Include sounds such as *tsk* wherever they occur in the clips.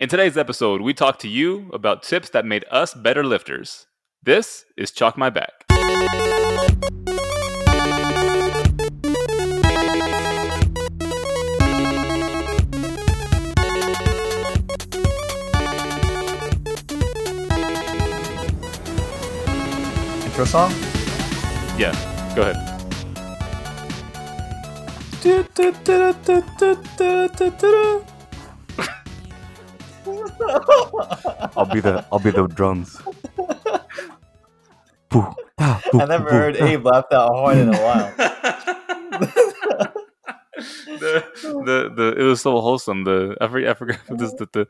In today's episode, we talk to you about tips that made us better lifters. This is Chalk My Back. Intro song? Yeah, go ahead. I'll be the I'll be the drums. Boo, da, boo, I never boo, heard da. Abe laugh that hard in a while. *laughs* the, the the it was so wholesome. The I forget, I forgot this the, the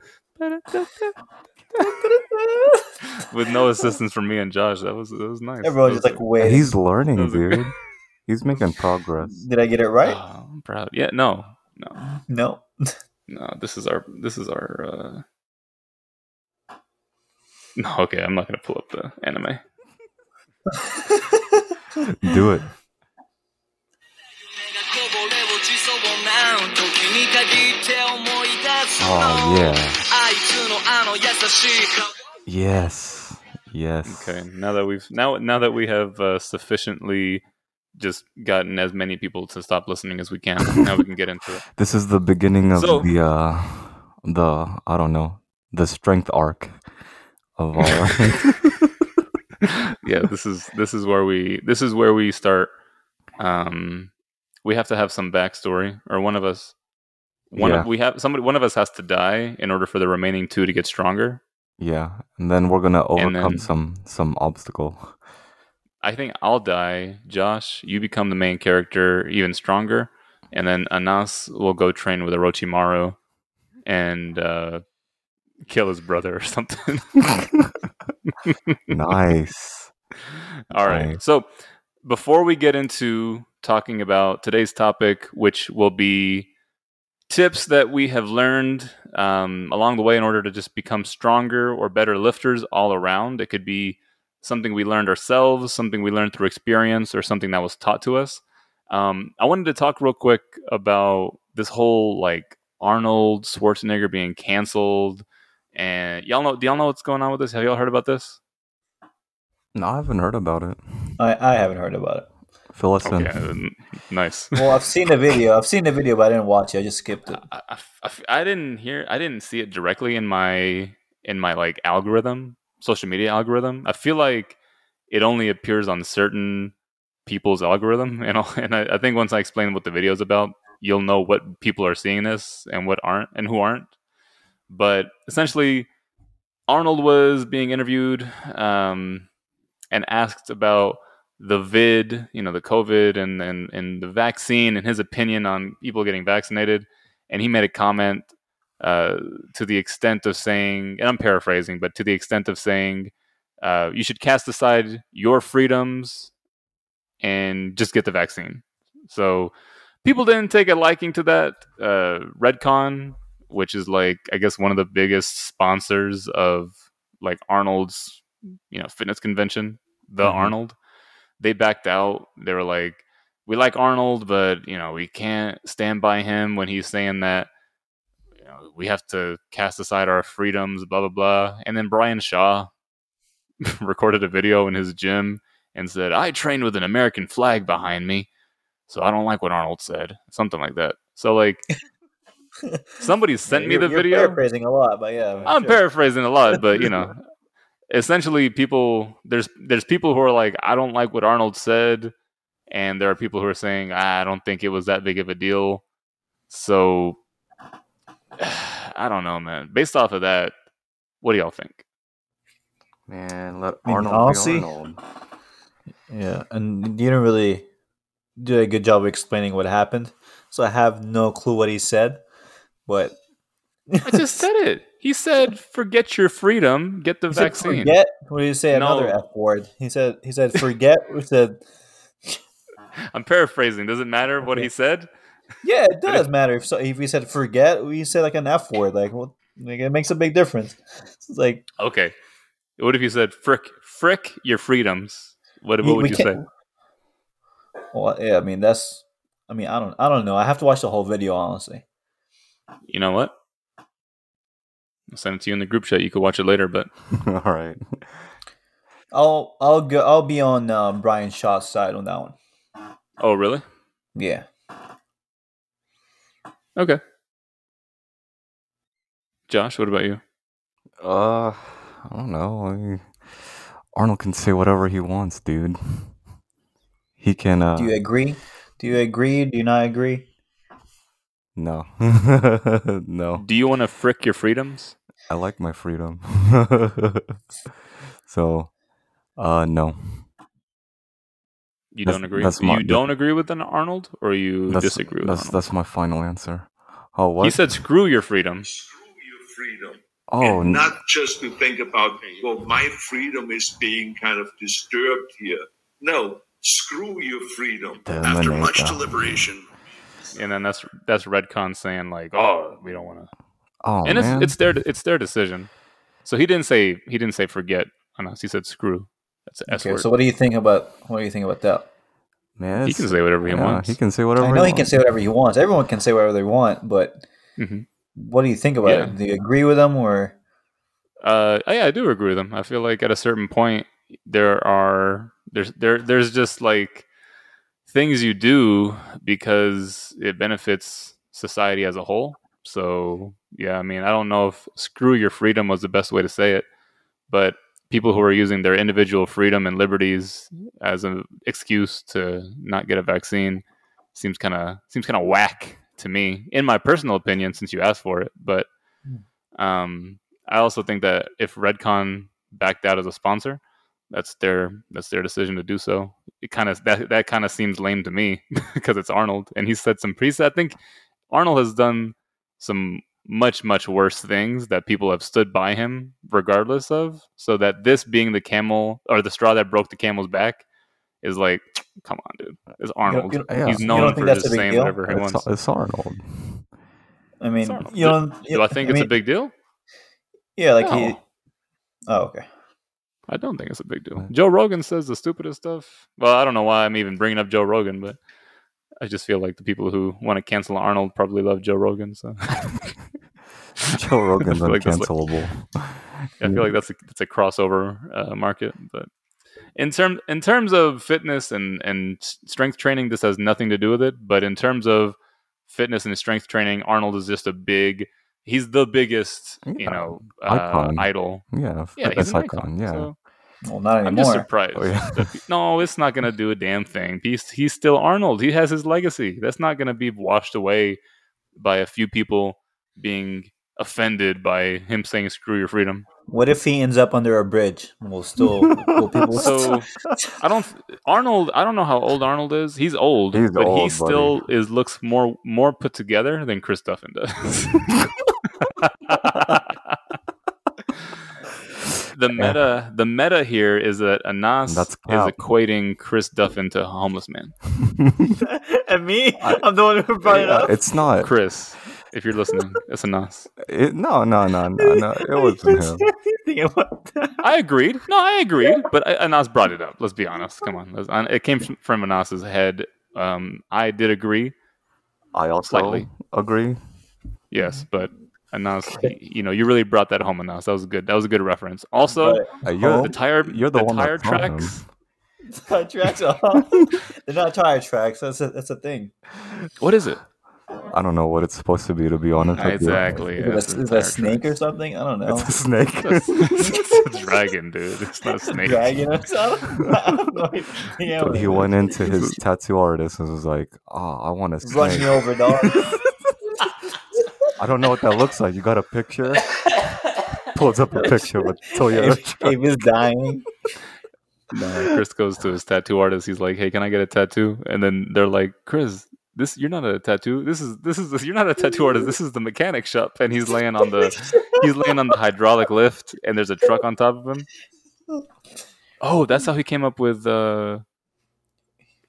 with no assistance from me and Josh. That was that was nice. Everyone's That just like, wait, He's learning, was a good- dude. *laughs* He's making progress. did I get it right? Oh, I'm proud. Yeah, no, no, No. *laughs* no, this is our this is our. Uh... *laughs* No, okay, I'm not gonna pull up the anime. *laughs* Do it. Oh yeah. Yes. Yes. Okay. Now that we've now now that we have uh, sufficiently just gotten as many people to stop listening as we can, *laughs* now we can get into it. This is the beginning of So- the uh the I don't know the strength arc of our *laughs* *laughs* yeah, this is this is where we this is where we start. Um, we have to have some backstory, or one of us, one Yeah. of, we have somebody, one of us has to die in order for the remaining two to get stronger. yeah, and then we're gonna overcome then- some some obstacle. I think I'll die. Josh, you become the main character, even stronger, and then Anas will go train with Orochimaru and uh, kill his brother or *laughs* something. *laughs* nice. All right. Nice. So before we get into talking about today's topic, which will be tips that we have learned um, along the way in order to just become stronger or better lifters all around, it could be something we learned ourselves, something we learned through experience, or something that was taught to us. Um, I wanted to talk real quick about this whole like Arnold Schwarzenegger being canceled. And y'all know, do y'all know what's going on with this? Have y'all heard about this? No, I haven't heard about it. I, I haven't heard about it. Fill us. Okay, n- nice. *laughs* Well, I've seen the video. I've seen the video, but I didn't watch it. I just skipped it. I didn't hear I didn't see it directly in my in my like algorithm social media algorithm I feel like it only appears on certain people's algorithm *laughs* and I'll, and I, I think once I explain what the video is about you'll know what people are seeing this and what aren't and who aren't but essentially Arnold was being interviewed um, and asked about the vid, you know, the COVID and, and, and the vaccine and his opinion on people getting vaccinated. And he made a comment uh, to the extent of saying, and I'm paraphrasing, but to the extent of saying, uh, you should cast aside your freedoms and just get the vaccine. So people didn't take a liking to that. Uh, Redcon, which is like, I guess, one of the biggest sponsors of like Arnold's, you know, fitness convention, the Mhm. Arnold, they backed out. They were like, we like Arnold, but you know, we can't stand by him when he's saying that. Know, we have to cast aside our freedoms, blah blah blah. And then Brian Shaw *laughs* recorded a video in his gym and said, "I trained with an American flag behind me, so I don't like what Arnold said." Something like that. So like, *laughs* somebody sent me the video. paraphrasing a lot, but yeah. I'm sure. paraphrasing a lot, but you know, *laughs* essentially, people there's there's people who are like, I don't like what Arnold said, and there are people who are saying, "Ah, I don't think it was that big of a deal. So, *sighs* I don't know, man. Based off of that, what do y'all think? Man, let I mean, Arnold honestly- be Arnold. Yeah, and you didn't really do a good job of explaining what happened, so I have no clue what he said. But I just said *laughs* it. He said, "Forget your freedom, get the He said vaccine." forget. What do you say? Another F word. He said. He said forget. we said. *laughs* I'm paraphrasing. Does it matter what he said? Yeah, it does matter if so, if we said forget. We say like an F word. Like, well, like it makes a big difference. It's like Okay. What if you said, "Frick, frick your freedoms"? What, what would you say? Well, yeah, I mean that's. I mean, I don't. I don't know. I have to watch the whole video honestly. You know what? I'll send it to you in the group chat. You could watch it later, but *laughs* All right. I'll I'll go. I'll be on um, Brian Shaw's side on that one. oh really? Yeah. Okay. Josh, what about you? Uh, I don't know. I mean, Arnold can say whatever he wants, dude. He can. Uh, Do you agree? Do you agree? Do you not agree? no, *laughs* no. Do you want to frick your freedoms? I like my freedom. *laughs* so, uh, no. You That's- don't agree. that's my- you don't agree with an Arnold, or you That's, disagree with that's Arnold? that's my final answer. Oh, what? He said, "Screw your freedom." Screw your freedom. oh, and not just to think about, well, my freedom is being kind of disturbed here. No, screw your freedom. After Terminator. much deliberation, And then that's that's Redcon saying like, "Oh, we don't want to." oh and it's man. it's their it's their decision. So he didn't say he didn't say forget on us. He said screw. That's the S Okay. word. So what do you think about what do you think about that? man, he can say whatever he yeah, wants. He can say whatever. I know he wants. can say whatever he wants. Everyone can say whatever they want, but Mhm. what do you think about Yeah. it? Do you agree with him or? Uh, yeah, I do agree with him. I feel like at a certain point there are there's there there's just like things you do because it benefits society as a whole. So yeah, I mean, I don't know if screw your freedom was the best way to say it, but people who are using their individual freedom and liberties as an excuse to not get a vaccine seems kind of seems kind of whack to me, in my personal opinion, since you asked for it. But um, I also think that if Redcon backed out as a sponsor, that's their that's their decision to do so. It kind of that that kind of seems lame to me *laughs* because it's Arnold, and he said some pretty. I think Arnold has done some much much worse things that people have stood by him regardless of. So that this being the camel or the straw that broke the camel's back is like, *tsk* come on, dude, it's Arnold. you don't- He's known for that's just a saying deal? whatever he It's, wants. it's Arnold. I mean, It's Arnold. you know, Do I think it's a big deal? Yeah, like he. Oh, okay. I don't think it's a big deal. Joe Rogan says the stupidest stuff. Well, I don't know why I'm even bringing up Joe Rogan, but I just feel like the people who want to cancel Arnold probably love Joe Rogan. So *laughs* *laughs* *laughs* Joe Rogan's I feel like that's like- uncancelable. *laughs* I feel like that's a, that's a crossover uh, market. But in terms in terms of fitness and and strength training, this has nothing to do with it. But in terms of fitness and strength training, Arnold is just a big. He's the biggest, you Yeah. know, uh, Icon. idol. yeah, Yeah, he's an icon. icon. Yeah, So Well, not anymore. I'm just surprised. Oh, yeah. that no, it's not going to do a damn thing. He's he's still Arnold. He has his legacy. That's not going to be washed away by a few people being offended by him saying "screw your freedom." What if he ends up under a bridge? Will still will *laughs* people So *laughs* I don't Arnold. I don't know how old Arnold is. He's old, He's but he old, still is looks more more put together than Chris Duffin does. *laughs* the meta the meta here is that Anas That's is equating Chris Duffin to a homeless man. and me, I'm the one who brought it up. it's not. Chris, if you're listening, it's Anas. It, no, no, no, no, no. It *laughs* wasn't him. Thinking about that. I agreed. No, I agreed. But I- Anas brought it up. Let's be honest. Come on. It came from, from Anas's head. Um, I did agree. I also Slightly. agree. Yes, but Anas, he- you know, you really brought that home, Anas. That was good. That was a good reference. Also, But Uh, you're, the tire, you're the the one tire told him. tracks. *laughs* tire tracks. *laughs* They're not tire tracks. That's a that's a thing. What is it? I don't know what it's supposed to be, to be honest. with you. Exactly. Is yeah, it it's a, is it a tire snake or something? I don't know. It's a snake. *laughs* it's a dragon, dude. It's not a snake. Dragon or something? *laughs* I have no *laughs* idea what he it went into his tattoo artist and was like, "Oh, I want a Run snake. me over, dog. I don't know what that looks like. You got a picture?" Pulls up a picture of a Toyota. if, if it's dying, No, Chris goes to his tattoo artist. He's like, "Hey, can I get a tattoo?" And then they're like, "Chris, this you're not a tattoo. This is this is you're not a tattoo artist. This is the mechanic shop." And he's laying on the he's laying on the hydraulic lift, and there's a truck on top of him. Oh, that's how he came up with uh,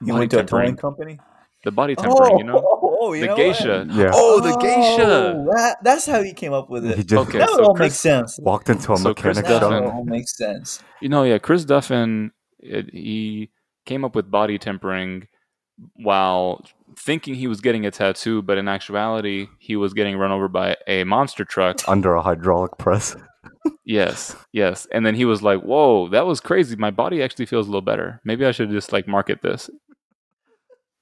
he went to a tempering. towing company. The body tempering, you know, oh, you the know geisha. Yeah. Oh, the geisha. Oh, that, that's how he came up with it. He it. just Okay, that so all Chris- makes sense. walked into a So Chris mechanic That Duffin- shop. all makes sense. You know, yeah, Chris Duffin, it, he came up with body tempering while thinking he was getting a tattoo, but in actuality, he was getting run over by a monster truck. *laughs* Under a hydraulic press. Yes, yes. And then he was like, "Whoa, that was crazy. My body actually feels a little better. Maybe I should just like market this."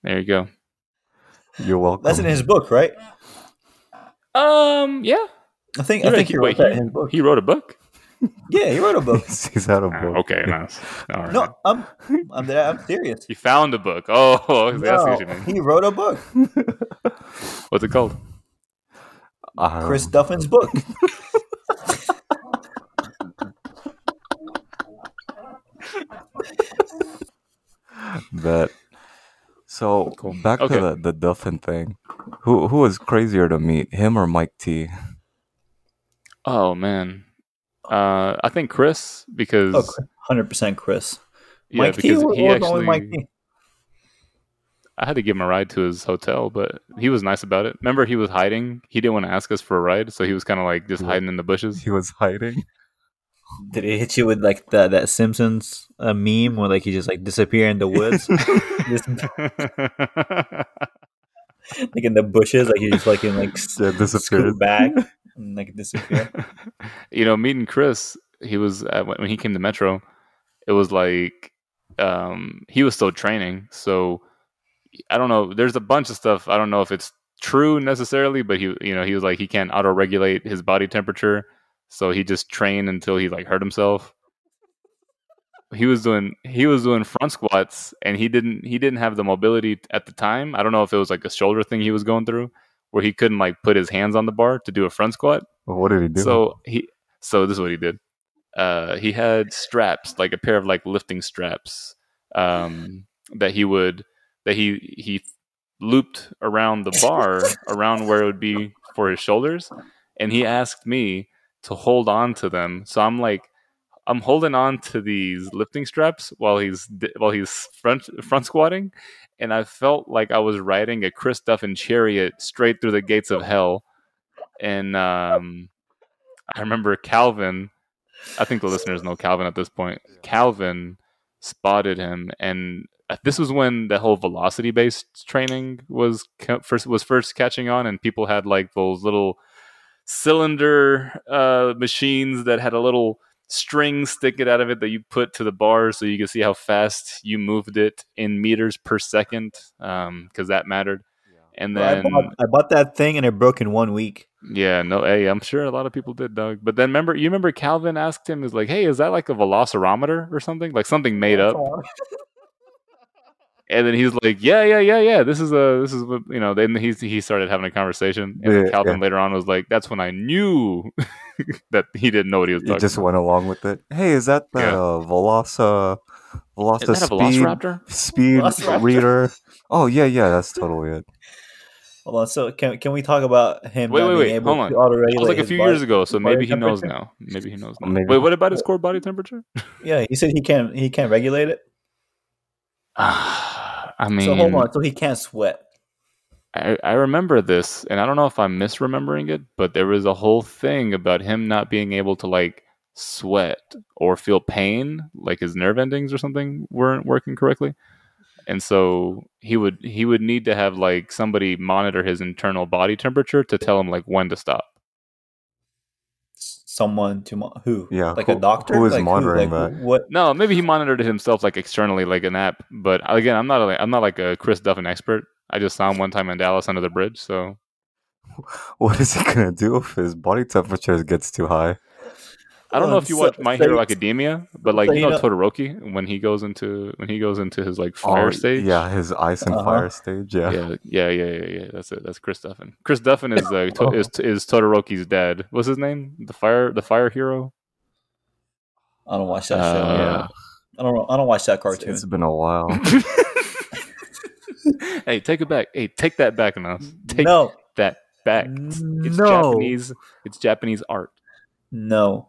There you go. You're welcome. That's in his book, right? Um, yeah. I think You're I think right. he wrote Wait, that he- in his book. He wrote a book. *laughs* yeah, he wrote a book. He's had a Ah, book. okay, nice. *laughs* All right. No, I'm I'm I'm serious. He found a book. Oh, *laughs* that's what you No, mean. he wrote a book. What's it called? Um, Chris Duffin's book. Bet. So Cool. back Okay. to the, the Duffin thing. Who who was crazier to meet, him or Mike T? Oh man, uh, I think Chris because Oh, hundred percent, Chris. yeah, Mike because was he actually Mike T. I had to give him a ride to his hotel, but he was nice about it. Remember, he was hiding. He didn't want to ask us for a ride, so he was kind of like just hiding in the bushes. He was hiding. Did he hit you with like that that Simpsons uh, meme where like he just like disappear in the woods, *laughs* *laughs* like in the bushes, like he just like in like s- Yeah, disappeared. scoot back and like disappear. *laughs* you know, meeting Chris, he was when when he came to Metro. It was like um, he was still training, so I don't know. There's a bunch of stuff. I don't know if it's true necessarily, but he, you know, he was like he can't auto regulate his body temperature, so he just trained until he like hurt himself. He was doing he was doing front squats, and he didn't he didn't have the mobility at the time. I don't know if it was like a shoulder thing he was going through, where he couldn't like put his hands on the bar to do a front squat. What did he do? So he so this is what he did. Uh, he had straps, like a pair of like lifting straps, um, that he would that he he looped around the bar *laughs* around where it would be for his shoulders, and he asked me to hold on to them. So I'm like, I'm holding on to these lifting straps while he's while he's front front squatting, and I felt like I was riding a Chris Duffin chariot straight through the gates of hell. And um, I remember Calvin. I think the listeners know Calvin at this point. Calvin spotted him, and uh, this was when the whole velocity based training was first was first catching on, and people had like those little cylinder uh, machines that had a little string sticking out of it that you put to the bar so you can see how fast you moved it in meters per second um, because that mattered. And Bro, I, then bought, I bought that thing and it broke in one week. yeah, no, hey, I'm sure a lot of people did, Doug. But then remember, you remember Calvin asked him, "Is like, hey, is that like a velocirometer or something? Like something made up?" *laughs* And then he's like, "Yeah, yeah, yeah, yeah. This is a, this is what you know." Then he he started having a conversation, and then Yeah, Calvin later on was like, "That's when I knew *laughs* that he didn't know what he was he talking." just about. went along with it. Hey, is that the Yeah. uh, Velosa Velosa that speed Velociraptor? speed Velociraptor? reader? Oh yeah, yeah, that's totally it. Hold on, so can can we talk about him Wait, wait, being wait, able hold on. to auto It was like a few body- years ago, so maybe he knows now. Maybe he knows now. Maybe. Wait, what about his core body temperature? Yeah, he said he can't he can't regulate it. *sighs* *sighs* *sighs* I mean, so hold on, so he can't sweat. I, I remember this, and I don't know if I'm misremembering it, but there was a whole thing about him not being able to like sweat or feel pain, like his nerve endings or something weren't working correctly, and so he would he would need to have like somebody monitor his internal body temperature to tell him like when to stop. Someone to mo- who? Yeah, like who- a doctor. who is like monitoring like, that? What? No, maybe he monitored it himself like externally, like an app. But again, I'm not a, I'm not like a Chris Duffin expert. I just saw him one time in Dallas under the bridge, so *laughs* What is he gonna do if his body temperature gets too high? I don't know if you watch My Hero Academia, but like you you know know- Todoroki when he goes into when he goes into his like fire Oh, stage. Yeah, his ice and Uh-huh. fire stage. Yeah. yeah, yeah, yeah, yeah, yeah. That's it. That's Chris Duffin. Chris Duffin is uh, to, *laughs* Oh. is is Todoroki's dad. What's his name? The fire the fire hero. I don't watch that show. Uh, Yeah, I don't. I don't watch that It's- cartoon. it's been a while. *laughs* *laughs* hey, take it back. Hey, take that back, now. Take no, that back. It's, it's No. Japanese. It's Japanese art. no.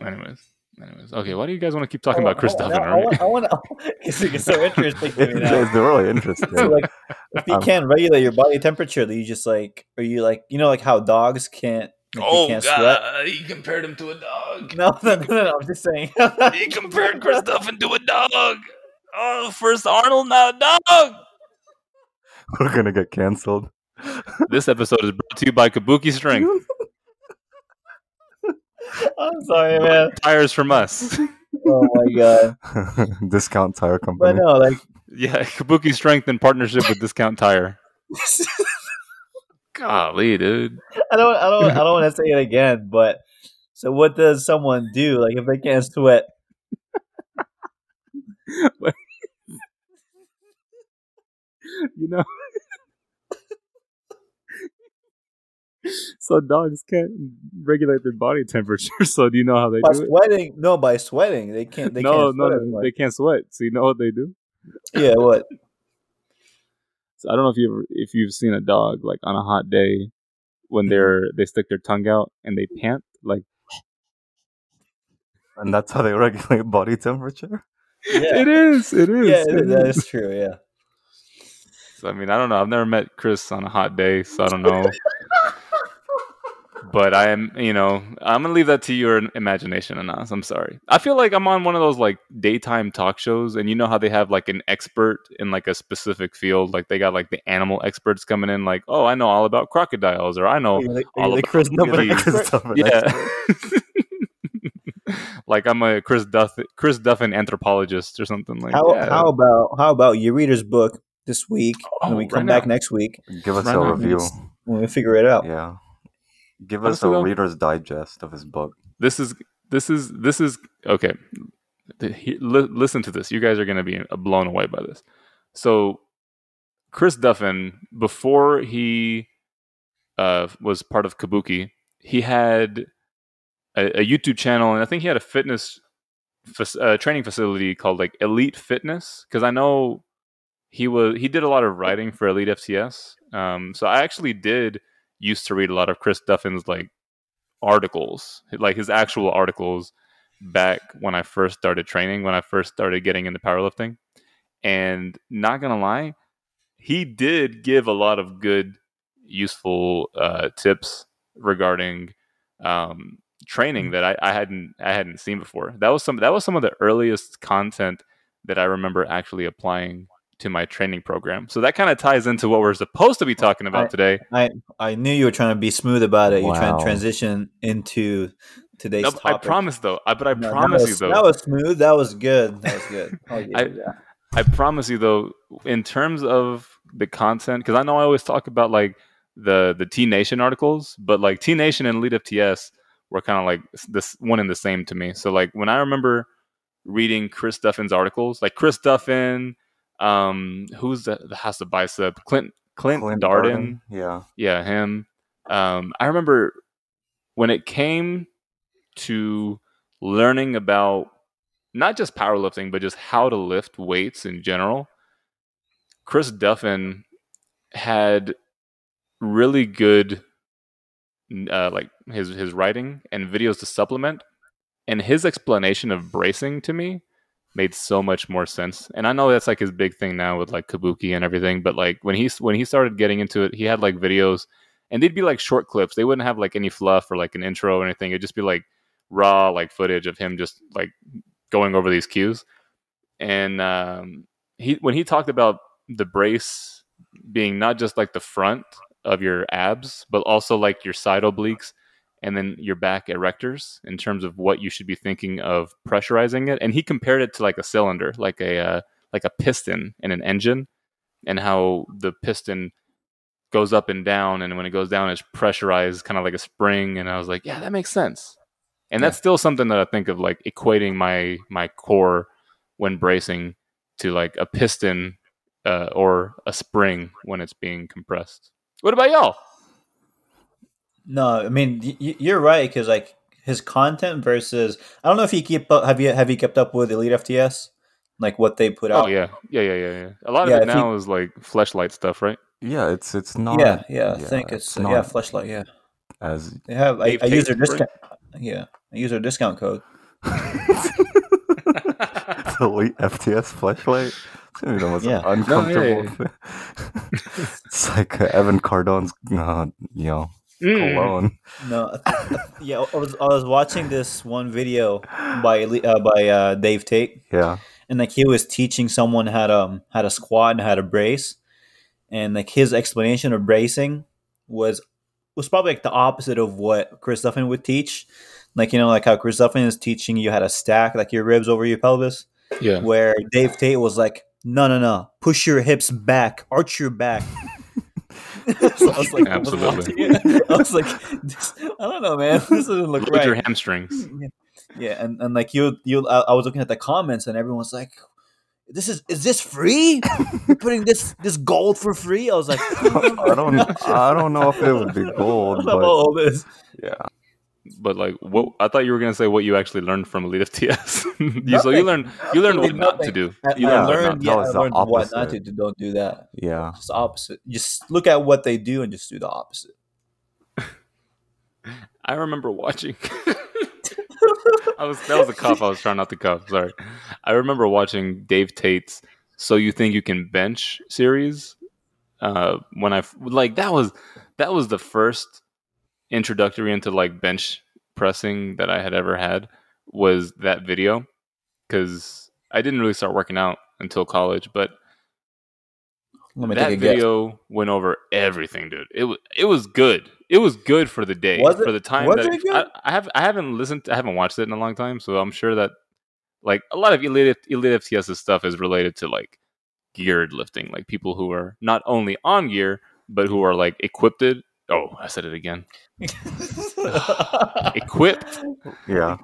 Anyways, anyways. Okay, why do you guys want to keep talking about Chris I want, Duffin? I Right? want, I want, I it's, it's so interesting to me *laughs* it's, now. it's really interesting. So *laughs* like, if you Um, can't regulate your body temperature, then you just like, are you like, you know, like how dogs can't, like, they can't sweat. he compared him to a dog. *laughs* No, no, no, no, I'm just saying. He compared Chris Duffin to a dog. Oh, first Arnold, now a dog. We're gonna get canceled. This episode is brought to you by Kabuki Strength. *laughs* I'm sorry, man. Tires from us. *laughs* Oh my god. *laughs* Discount tire But company. no, like Yeah, Kabuki Strength in partnership with Discount Tire. Golly, dude. I don't, I don't, I don't want to say it again. But so, what does someone do? Like, if they can't sweat, You know. So dogs can't regulate their body temperature. *laughs* So do you know how they by do it? sweating, no, by sweating, they can't. They no, can't no, sweat. no, they can't sweat. So you know what they do? yeah, what? So I don't know if you ever, if you've seen a dog like on a hot day when mm-hmm. they're they stick their tongue out and they pant like and that's how they regulate body temperature. Yeah, it is it is yeah, it it- that is. is true. Yeah. So I mean I don't know I've never met Chris on a hot day so I don't know *laughs* but I am you know I'm gonna leave that to your imagination Anas I'm sorry I feel like I'm on one of those like daytime talk shows and you know how they have like an expert in like a specific field like they got like the animal experts coming in like oh I know all about crocodiles or I know Are like, all you like about Chris Duffin? Stuff yeah. *laughs* like I'm a Chris Duff Chris Duffin anthropologist or something like How yeah. how about how about your reader's book this week? Oh, when we right come back now. next week, Give us Right a now. review. when we figure it out. Yeah. Give us a reader's digest of his book. this is this is this is okay. He- li- listen to this. You guys are going to be blown away by this. So, Chris Duffin, before he uh, was part of Kabuki, he had a, a YouTube channel, and I think he had a fitness fac- uh, training facility called like Elite Fitness. Because I know he was he did a lot of writing for Elite FTS. Um, so I actually did used to read a lot of Chris Duffin's like articles, like his actual articles back when I first started training, when I first started getting into powerlifting. And not gonna lie, he did give a lot of good, useful uh, tips regarding um, training that I, I hadn't I hadn't seen before. That was some that was some of the earliest content that I remember actually applying to my training program. So that kind of ties into what we're supposed to be talking about I- today. I I knew you were trying to be smooth about it. You're trying to transition into today's No, I promise though. I, but I No, promise was- you though. That was smooth. That was good. That was good. *laughs* I'll I- you that. I promise you though, in terms of the content, because I know I always talk about like the the T Nation articles, but like T Nation and Elite FTS were kind of like this one and the same to me. So like when I remember reading Chris Duffin's articles, like Chris Duffin, um, who's the, has the bicep, Clint Clint, Clint Darden, Yeah. yeah, him. Um, I remember when it came to learning about not just powerlifting, but just how to lift weights in general. Chris Duffin had really good, uh, like his his writing and videos to supplement, and his explanation of bracing to me made so much more sense. And I know that's like his big thing now with like Kabuki and everything, but like when he when he started getting into it, he had like videos, and they'd be like short clips. They wouldn't have like any fluff or like an intro or anything. It'd just be like raw like footage of him just like going over these cues. And um, he when he talked about the brace being not just like the front of your abs, but also like your side obliques and then your back erectors in terms of what you should be thinking of pressurizing it. And he compared it to like a cylinder, like a uh, like a piston in an engine, and how the piston goes up and down, and when it goes down, it's pressurized, kind of like a spring. And I was like, yeah, that makes sense. And that's still something that I think of like equating my my core when bracing to like a piston uh, or a spring when it's being compressed. What about y'all? No, I mean y- y- you're right because like his content versus I don't know if you keep up. Have you have you kept up with Elite FTS? Like what they put out? Oh yeah, yeah, yeah, yeah, yeah. A lot Yeah, of it if you- now is like fleshlight stuff, right? Yeah, it's it's not. yeah, yeah. I think it's, uh, not yeah, flashlight. Yeah, as they have. I, I use their Tate, right? discount. Yeah, I use their discount code. *laughs* the elite FTS flashlight. It's gonna be the most Yeah. uncomfortable. No, yeah, *laughs* thing. it's like uh, Evan Cardone's, uh, you know, Mm. cologne. No, I th- yeah, I was I was watching this one video by uh, by uh, Dave Tate, Yeah, and like he was teaching someone how to um, how to squat and how to brace, and like his explanation of bracing was was probably like the opposite of what Chris Duffin would teach. Like you know, like how Chris Duffin is teaching you how to stack like your ribs over your pelvis, Yeah. where Dave Tate was like, no, no, no, push your hips back, arch your back. *laughs* so I was like, Absolutely. *laughs* I was like, this, I don't know, man. This doesn't look Load right. your hamstrings. *laughs* Yeah, and, and like you, you, I, I was looking at the comments, and everyone's like, "This is is this free? You're putting this this gold for free?" I was like, I don't I don't know if it would be I gold, don't know but all this. yeah. But like, what I thought you were gonna say what you actually learned from Elite FTS. *laughs* you, so you learned you learned what not to do. I, You I learned what learned, yeah, That I learned what not to do. Don't do that. Yeah. Just opposite. Just look at what they do and just do the opposite. *laughs* I remember watching. *laughs* I was that was a cough. I was trying not to cough. Sorry. I remember watching Dave Tate's "So You Think You Can Bench" series. Uh, when I like that was that was the first introductory into like bench pressing that I had ever had was that video because I didn't really start working out until college, but Let me that a guess. video went over everything, dude. It was it was good. It was good for the day. Was it? For the time Was that it good? I, I have I haven't listened I haven't watched it in a long time, so I'm sure that like a lot of elite elite FTS's stuff is related to like geared lifting, like people who are not only on gear but who are like equipped. Oh, I said it again. *laughs* Equipped. Yeah.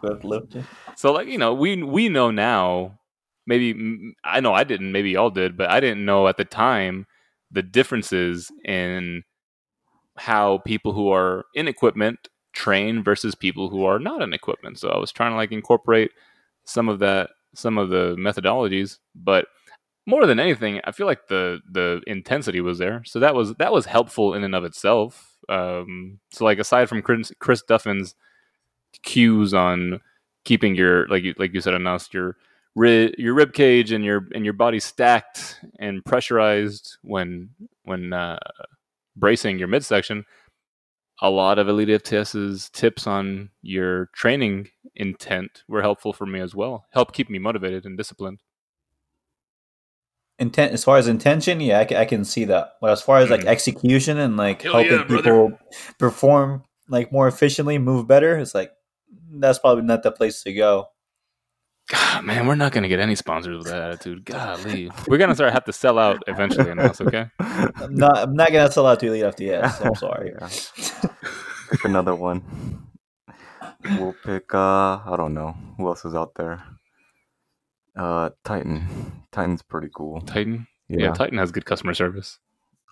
So like you know, we we know now. Maybe I know I didn't. Maybe y'all did, but I didn't know at the time the differences in how people who are in equipment train versus people who are not in equipment. So I was trying to like incorporate some of that, some of the methodologies, but more than anything, I feel like the the intensity was there. So that was that was helpful in and of itself. Um, so like aside from Chris, Chris Duffin's cues on keeping your like you like you said Anas, your rib your rib cage and your and your body stacked and pressurized when when uh, bracing your midsection. A lot of Elite FTS's tips on your training intent were helpful for me as well. Help keep me motivated and disciplined. Intent as far as intention, yeah, I can, I can see that. But as far as like Mhm. execution and like Hell helping yeah, brother. people perform like more efficiently, move better, it's like that's probably not the place to go. God, man, we're not gonna get any sponsors with that attitude. Golly, we're gonna start have to sell out eventually. Anas, okay? I'm not I'm not gonna sell out to Elite FTS. So I'm *laughs* sorry. Yeah. *laughs* Pick another one. We'll pick uh I don't know. Who else is out there? Uh Titan. Titan's pretty cool. Titan. Yeah. Yeah. Titan has good customer service.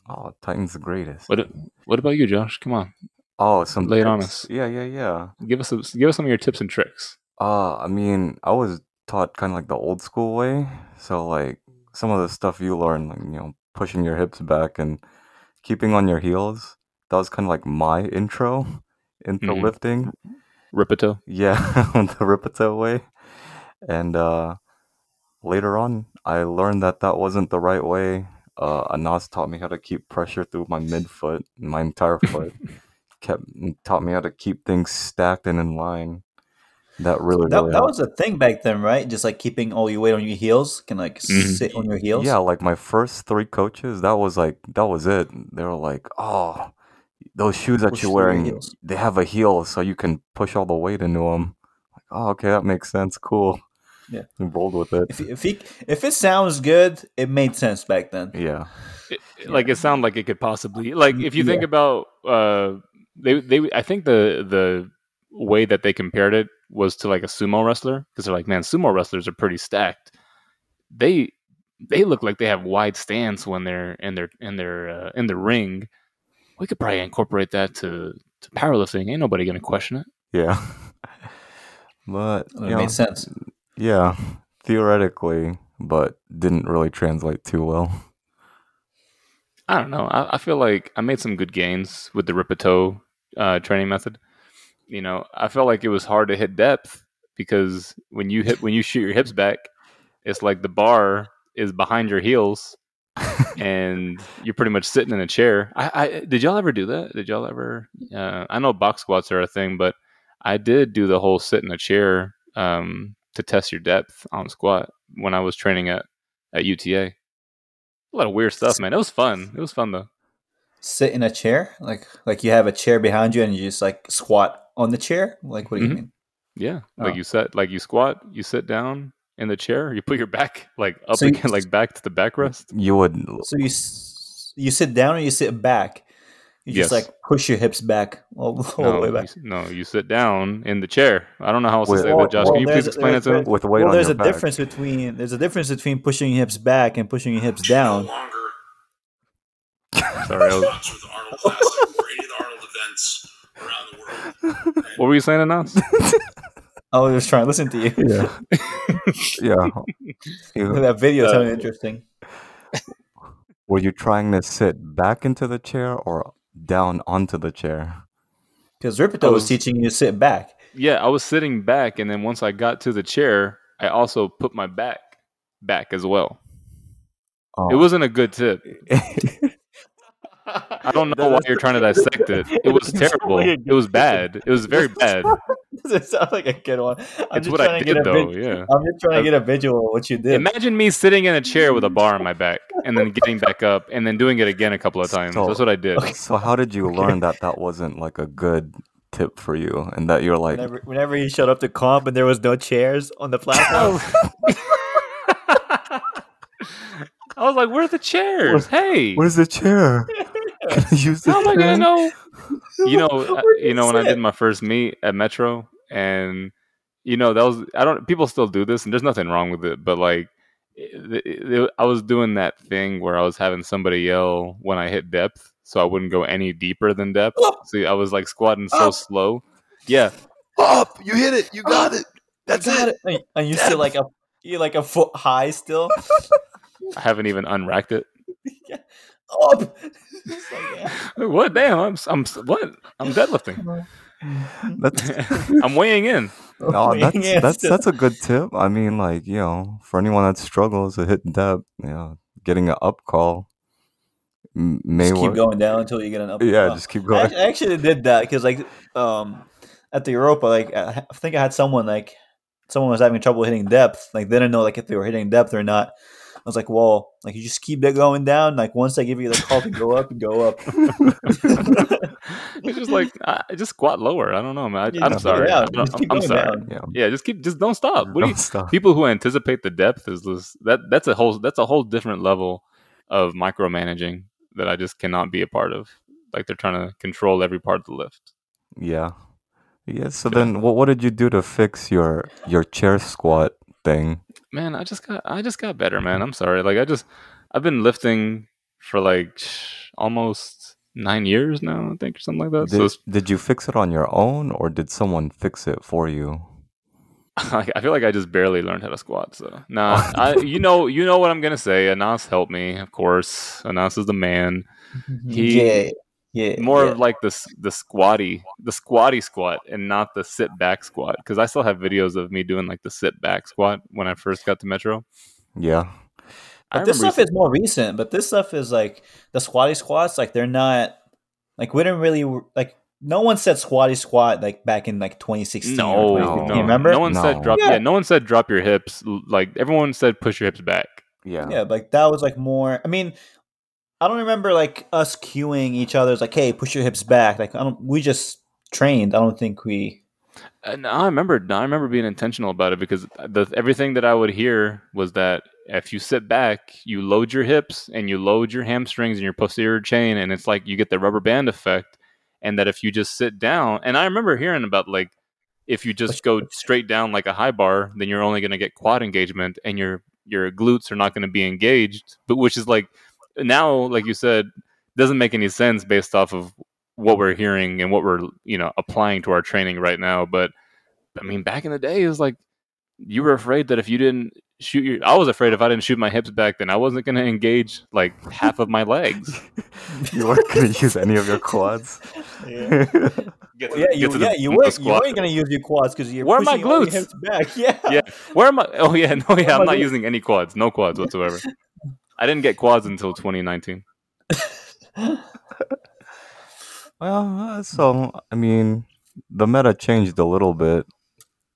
oh, Titan's the greatest. What What about you, Josh? Come on, Oh, some Lay it on us. Yeah, yeah, yeah. give us some, give us some of your tips and tricks. Uh, I mean, I was taught kind of like the old school way. So like some of the stuff you learn, like you know, pushing your hips back and keeping on your heels. That was kind of like my intro *laughs* into Mhm. lifting. Rippetoe. Yeah, *laughs* the Rippetoe way. And uh, later on, I learned that that wasn't the right way. Uh, Anas taught me how to keep pressure through my midfoot, my entire *laughs* foot. Kept taught me how to keep things stacked and in line. That really, That, really that was a thing back then, right? Just like keeping all your weight on your heels, can like Mhm. sit on your heels. Yeah, like my first three coaches, that was like that was it. They were like, "Oh, those shoes that Push you're wearing, they have a heel, so you can push all the weight into them." Like, oh, okay, that makes sense. Cool. Yeah. and rolled with it. If if he, if it sounds good, it made sense back then. Yeah, It- Like it sounded like it could possibly like if you think Yeah. about uh they they I think the the way that they compared it was to like a sumo wrestler because they're like man sumo wrestlers are pretty stacked. They they look like they have wide stance when they're in their in their uh, in the ring. We could probably incorporate that to to powerlifting. Ain't nobody gonna question it. yeah. *laughs* but It you know, made sense. Yeah, theoretically, but didn't really translate too well. I don't know. I, I feel like I made some good gains with the Rippetoe uh, training method. You know, I felt like it was hard to hit depth because when you hit when you shoot your hips back, it's like the bar is behind your heels, *laughs* and you're pretty much sitting in a chair. I, I did y'all ever do that? Did y'all ever? Uh, I know box squats are a thing, but I did do the whole sit in a chair um, to test your depth on squat when I was training at at UTA. A lot of weird stuff, man. It was fun. It was fun though. Sit in a chair, like like you have a chair behind you, and you just like squat on the chair. Like, what do you Mhm. mean? Yeah, like Oh. you sit, like you squat, you sit down in the chair, you put your back like up So you- again, like back to the backrest. You would So you you sit down or you sit back? You just like push your hips back all, *laughs* all the way back. s- no, you sit down in the chair. I don't know how else to say well- that, Josh. well, Can you please explain it to there's- him? with weight well, on there's your a back. difference between there's a difference between pushing your hips back and pushing your hips No down. longer *laughs* Sorry, I was, with Arnold Classic for any of the Arnold events around the world. *laughs* what were you saying, Anas? I was just trying to listen to you. Yeah. yeah. You- that video Uh, sounded interesting. were you trying to sit back into the chair or down onto the chair? Because Rippetoe was was- teaching you to sit back. Yeah, I was sitting back, and then once I got to the chair, I also put my back back as well. Oh. It wasn't a good tip. *laughs* I don't know why you're trying to dissect it. It was *laughs* terrible. It was bad. It was very *laughs* bad. Does it sound like a good one? I'm It's just what I to get did, a though. vid- Yeah. I'm just trying to get a visual of what you did. Imagine me sitting in a chair with a *laughs* bar on my back, and then getting back up, and then doing it again a couple of times. So- That's what I did. so how did you learn that that wasn't like a good tip for you and that you're like whenever, whenever you showed up to comp and there was no chairs on the platform, I was like, "Where are the chairs? Hey, where's the chair? Can *laughs* I use the how am I gonna know?" You know, *laughs* uh, Where do you know when I did my first meet at Metro, and you know that was I don't. People still do this, and there's nothing wrong with it, but like. It, it- it- I was doing that thing where I was having somebody yell when I hit depth, so I wouldn't go any deeper than depth. Up. See, I was like squatting so Up. slow. Yeah, Up! You hit it! You got it! That's I got it! And, and you still like a you're like a foot high still. I haven't even unracked it. *laughs* Up. Like, yeah. What? Damn! I'm I'm what? I'm deadlifting. *laughs* That's *laughs* I'm weighing in. no, Weighing that's in that's still. *laughs* that's a good tip. I mean, like you know, for anyone that struggles to hit depth, you know, getting an up call may Just keep work. going down until you get an up. Yeah, uh, just keep I, going. act- I actually did that because like um at the Europa, like I I think I had someone like someone was having trouble hitting depth. Like they didn't know like if they were hitting depth or not. I was like, well, like you just keep it going down. Like once I give you the call to go up, go up. *laughs* It's just like I I just squat lower. I don't know, man. Yeah, I, I'm just- sorry. yeah, I don't- just keep I'm sorry. down. yeah, Yeah, just keep, just don't stop. What do don't you, stop. people who anticipate the depth is this, that that's a whole that's a whole different level of micromanaging that I just cannot be a part of. Like they're trying to control every part of the lift. Yeah, yeah. So Yeah. then, what what did you do to fix your your chair squat thing? man i just got i just got better man. I'm sorry. Like i just i've been lifting for like almost nine years now i think or something like that. Did, it's, did you fix it on your own, or did someone fix it for you? *laughs* i feel like i just barely learned how to squat so. Nah *laughs* i you know you know what i'm gonna say. Anas helped me of course. Anas is the man. *laughs* He- yeah, yeah. more yeah. of like the the squatty the squatty squat and not the sit back squat because i still have videos of me doing like the sit back squat when i first got to metro Yeah, I But this stuff is more recent. But this stuff is like the squatty squats. Like they're not like we didn't really like. No one said squatty squat like back in like 2016. No, or no, 2015. Remember? No one said drop. Yeah. Yeah. no one said drop your hips. Like everyone said, push your hips back. yeah, Yeah, like that was like more. I mean, I don't remember like us cueing each other's like, "Hey, push your hips back." Like I don't. We just trained. I don't think we. Uh, and I remember. I remember being intentional about it because the everything that I would hear was that if you sit back, you load your hips and you load your hamstrings and your posterior chain, and it's like you get the rubber band effect. And that if you just sit down, and I remember hearing about like if you just go straight down like a high bar, then you're only going to get quad engagement, and your your glutes are not going to be engaged. But which is like now, like you said, doesn't make any sense based off of what we're hearing and what we're you know applying to our training right now. But I mean, back in the day, it was like you were afraid that if you didn't shoot your, I was afraid if I didn't shoot my hips back, then I wasn't going to engage like half of my legs. *laughs* you weren't gonna use any of your quads. Yeah, *laughs* to- yeah, you, to the- yeah, you weren't, you weren't gonna use your quads because you're Where are my pushing your glutes? hips back. *laughs* Yeah, Yeah. Where am I? Oh yeah, no, yeah, am I'm not doing? using any quads, no quads whatsoever. I didn't get quads until 2019. *laughs* Well, uh, so I mean, the meta changed a little bit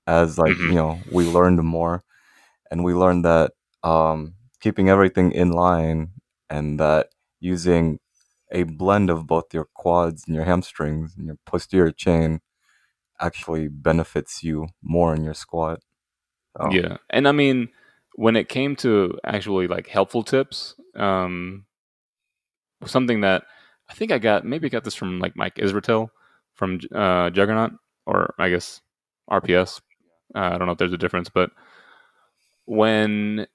as like Mhm. you know we learned more, and we learned that um, keeping everything in line and that using a blend of both your quads and your hamstrings and your posterior chain actually benefits you more in your squat. So, Yeah, and I mean, when it came to actually like helpful tips, um, something that I think I got maybe got this from like Mike Israetel from uh, Juggernaut or I guess RPS. Uh, I don't know if there's a difference, but when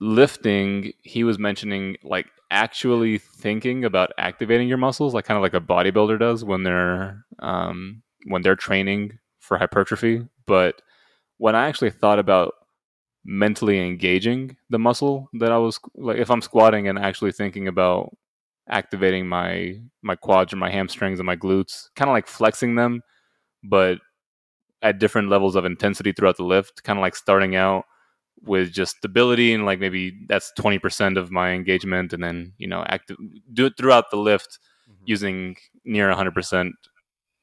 lifting, he was mentioning like actually thinking about activating your muscles, like kind of like a bodybuilder does when they're um, when they're training for hypertrophy. But when I actually thought about mentally engaging the muscle that I was like, if I'm squatting and actually thinking about activating my my quads or my hamstrings and my glutes, kind of like flexing them, but at different levels of intensity throughout the lift, kind of like starting out with just stability and like maybe that's 20% of my engagement and then you know active do it throughout the lift mm-hmm. using near 100%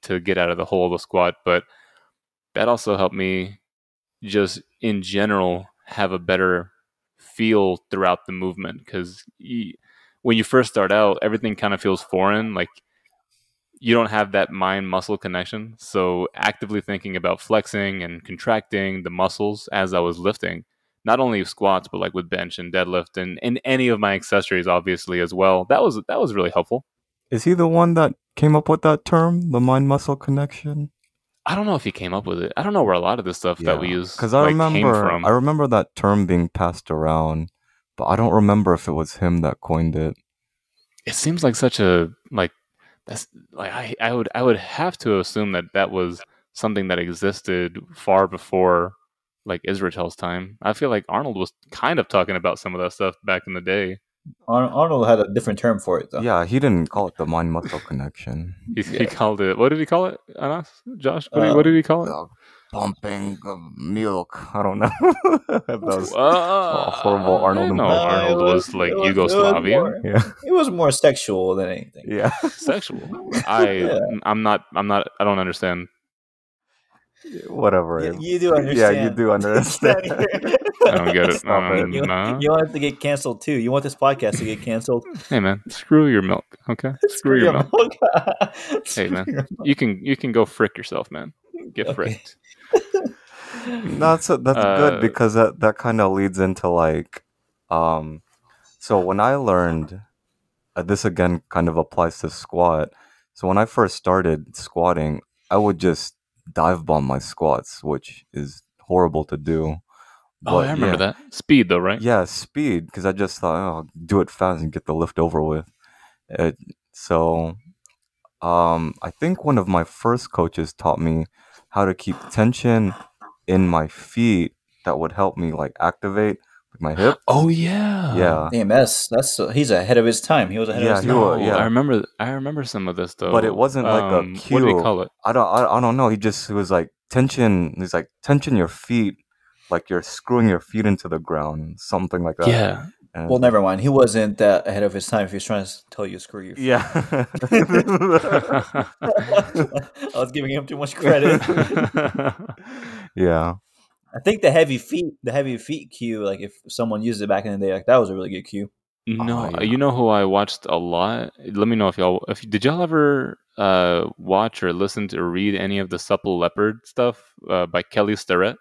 to get out of the hole of the squat but that also helped me just in general have a better feel throughout the movement because when you first start out everything kind of feels foreign like you don't have that mind muscle connection. So actively thinking about flexing and contracting the muscles as i was lifting not only squats but like with bench and deadlift and, and any of my accessories obviously as well. That was that was really helpful. Is he the one that came up with that term, the mind muscle connection? I don't know if he came up with it i don't know where a lot of this stuff that we use because I like, remember came from I remember that term being passed around, but I don't remember if it was him that coined it. it seems like such a like that's like I, I would i would have to assume that that was something that existed far before like Israetel's time. I feel like Arnold was kind of talking about some of that stuff back in the day. Ar- Arnold had a different term for it though. Yeah, he didn't call it the mind muscle connection. *laughs* He, he called it. What did he call it? Anas, Josh. What, did, what did he call it? Uh, pumping of milk. I don't know. *laughs* that was *laughs* Uh, horrible Arnold I know impression. Uh, Arnold it was, like it was- it was more- yeah, It was more sexual than anything. yeah. sexual. I Yeah. I'm not I'm not I don't understand. Whatever. You, you do understand. *laughs* Yeah, you do *laughs* understand. I don't get it. *laughs* Stop it. Um, You, nah. you want it to get canceled too. You want this podcast to get canceled. Hey man, screw your milk. Okay, screw your milk. Hey man, milk. you can you can go frick yourself, man. Get Okay. fricked. that's that's Uh, good because that that kind of leads into like um so when i learned uh, this again kind of applies to squat so when i first started squatting i would just dive bomb my squats which is horrible to do Oh, I remember yeah. that speed though, right? yeah speed because i just thought oh, I'll do it fast and get the lift over with it, so um i think one of my first coaches taught me how to keep tension in my feet that would help me like activate my hip Oh yeah, yeah AMS. That's he's ahead of his time. He was ahead Yeah, of his time. wa- yeah. I remember. I remember some of this though. But it wasn't like a Um, What did he cue. call it? i don't I, I don't know he just was like tension he's like tension your feet like you're screwing your feet into the ground something like that Yeah, And Well, never mind. He wasn't that ahead of his time. If he was trying to tell you, screw you. yeah *laughs* I was giving him too much credit. *laughs* *laughs* yeah I think the heavy feet, the heavy feet cue, like if someone used it back in the day, like that was a really good cue. no, yeah. you know who I watched a lot. Let me know if y'all. If did y'all ever uh, watch or listen to or read any of the Supple Leopard stuff uh, by Kelly Starrett?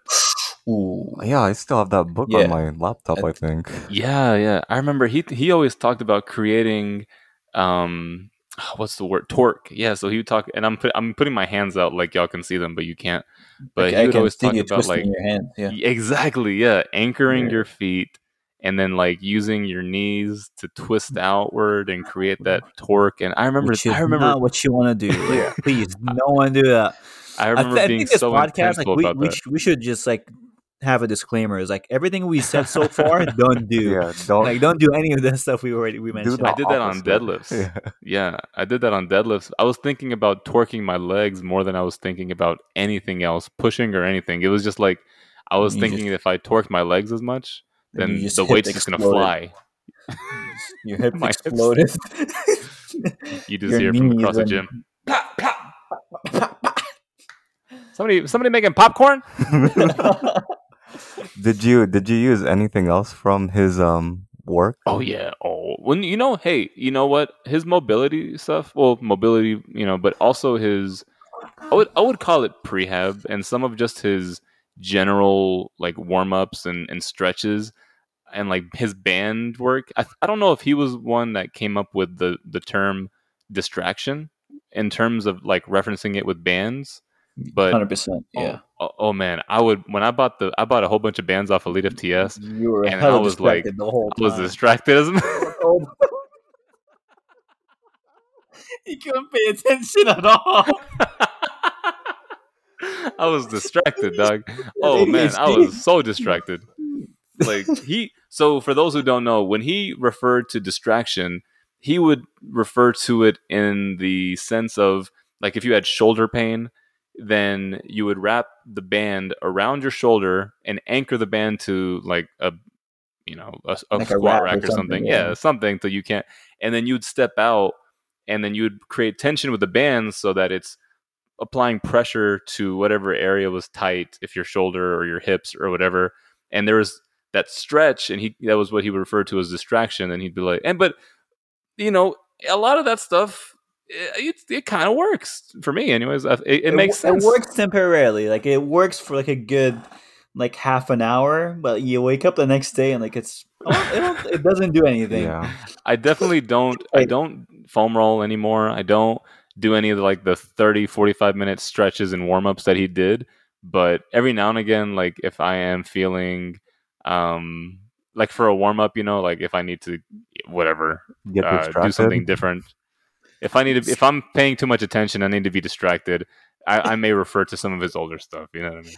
Ooh, yeah i still have that book Yeah. on my laptop i think Yeah, yeah. I remember he he always talked about creating um *sighs* what's the word torque. Yeah, so he would talk and I'm put, I'm putting my hands out like y'all can see them but you can't. But I he would always talk about like your hand. Yeah, exactly, yeah, anchoring Yeah. your feet and then like using your knees to twist mm. outward and create that torque and I remember I remember what you want to do. *laughs* Like, Please, no one do that. I I, remember th- I being think this so podcast, like we we, sh- we should just like have a disclaimer. Is like everything we said so far, *laughs* don't do. yeah don't Like don't do any of the *laughs* stuff we already we mentioned. the I did that on deadlifts. yeah. Yeah, I did that on deadlifts. I was thinking about torquing my legs more than I was thinking about anything else, pushing or anything. It was just like I was You thinking if I torqued my legs as much, Then you then just the hip weight's just gonna fly. *laughs* Your hip My hips- exploded. You just Your hear from across the and- gym. Somebody, somebody making popcorn. Did you did you use anything else from his um work. Oh yeah. Oh, when you know, hey, you know what? His mobility stuff. Well, mobility, you know, but also his. I would I would call it prehab, and some of just his general like warm ups and and stretches, and like his band work. I I don't know if he was one that came up with the the term distraction in terms of like referencing it with bands, but Hundred percent. Oh, yeah. Oh, oh, man, I would when I bought the I bought a whole bunch of bands off Elite FTS. You were and I was like- the whole I was distracted as *laughs* *laughs* he couldn't pay attention at all. *laughs* I was distracted, dog. Oh man, I was so distracted. Like he so for those who don't know, when he referred to distraction, he would refer to it in the sense of like if you had shoulder pain, then you would wrap the band around your shoulder and anchor the band to like a you know a, a Like a squat or rack or something. something, Yeah. yeah. something so you can't. And then you'd step out, and then you'd create tension with the band so that it's applying pressure to whatever area was tight, if your shoulder or your hips or whatever. And there was that stretch, and he that was what he would refer to as distraction. And he'd be like, and but you know, a lot of that stuff. It, it, it kind of works for me, anyways. It, it, makes sense. It works temporarily. Like it works for like a good like half an hour, but you wake up the next day and like it's oh, it, don't, it doesn't do anything. Yeah, I definitely don't I don't foam roll anymore. I don't do any of the like the 30 45 minute stretches and warm-ups that he did, but every now and again like if I am feeling um like for a warm-up, you know, like if I need to whatever, get uh, do something different. If I need to if I'm paying too much attention, I need to be distracted. I, I may refer to some of his older stuff, you know what I mean?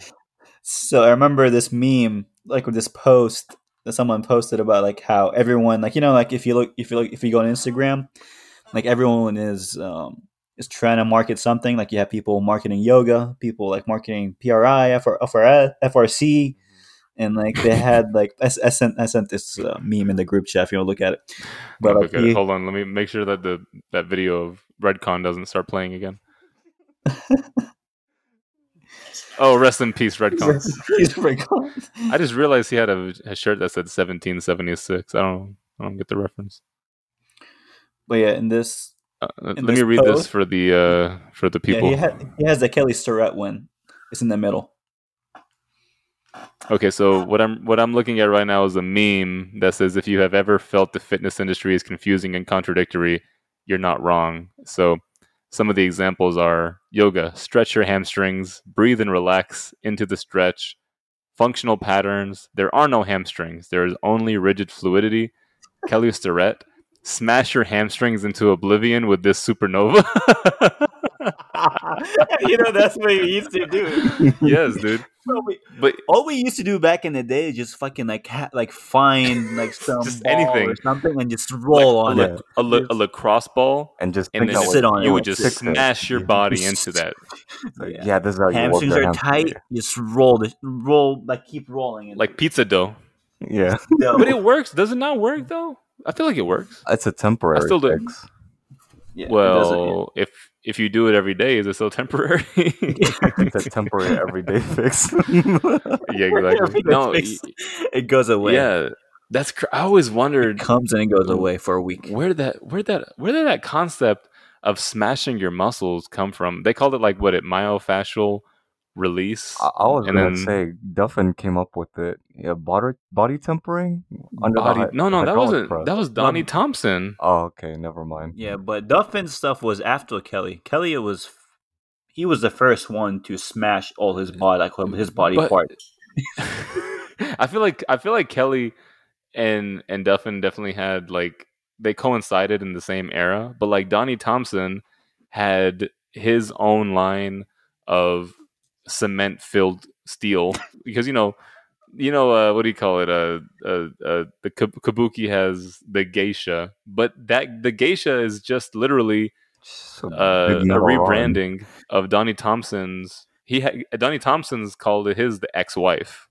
So I remember this meme, like with this post that someone posted about like how everyone, like you know, like if you look, if you look, if you go on Instagram, like everyone is um is trying to market something. Like you have people marketing yoga, people like marketing PRI, FR, FR, FRC, and like they had like I, I sent I sent this uh, meme in the group chat if you want to look at it. But like, at it. he- hold on, let me make sure that the that video of Redcon doesn't start playing again. *laughs* oh, rest in peace, Redcon. he's freaking- I just realized he had a, a shirt that said 1776. I don't I don't get the reference. But yeah, in this, Uh, let In me read this for the uh for the people. yeah, he, ha- he has the Kelly Starrett one. It's in the middle. Okay, so what I'm what I'm looking at right now is a meme that says if you have ever felt the fitness industry is confusing and contradictory, you're not wrong. So some of the examples are yoga, stretch your hamstrings, breathe and relax into the stretch. Functional patterns, there are no hamstrings. There is only rigid fluidity. *laughs* Kelly Starrett, smash your hamstrings into oblivion with this supernova. *laughs* *laughs* you know that's what we used to do. yes, dude. So we- But all we used to do back in the day is just fucking like ha- like find like *laughs* some Just ball anything. or something and just roll like, on a, it. a, la- a lacrosse ball and just and pick then just, sit what- on it, you would just fix it. smash your body *laughs* into that. Like, Yeah. yeah. this is how you work Hamstrings your are hamstring. tight. Just roll the roll like keep rolling. it. like pizza dough. Yeah, No. But it works. Does it not work though? I feel like it works. it's a temporary still do- fix. Yeah, it doesn't- Well, if if you do it every day, is it still temporary? *laughs* It's a temporary everyday *laughs* fix. *laughs* yeah, exactly. Every No, day y- fix, it goes away. yeah, that's. Cr- I always it wondered comes and it goes away for a week. where that where that where did that concept of smashing your muscles come from? They called it like what it myofascial release. I, I was And gonna then- say Duffin came up with it. Yeah, body body tempering under Body- the no, no, that wasn't. press. That was Donnie Thompson. Oh, okay, never mind. Yeah, but Duffin's stuff was after Kelly. Kelly was he was the first one to smash all his body like his body But- part. *laughs* I feel like I feel like Kelly and and Duffin definitely had like they coincided in the same era, but like Donnie Thompson had his own line of cement filled steel *laughs* because you know you know uh, what do you call it uh, uh, uh the kabuki has the geisha but that the geisha is just literally uh, a rebranding of Donnie Thompson's. He ha- Donnie Thompson's called it his the ex-wife.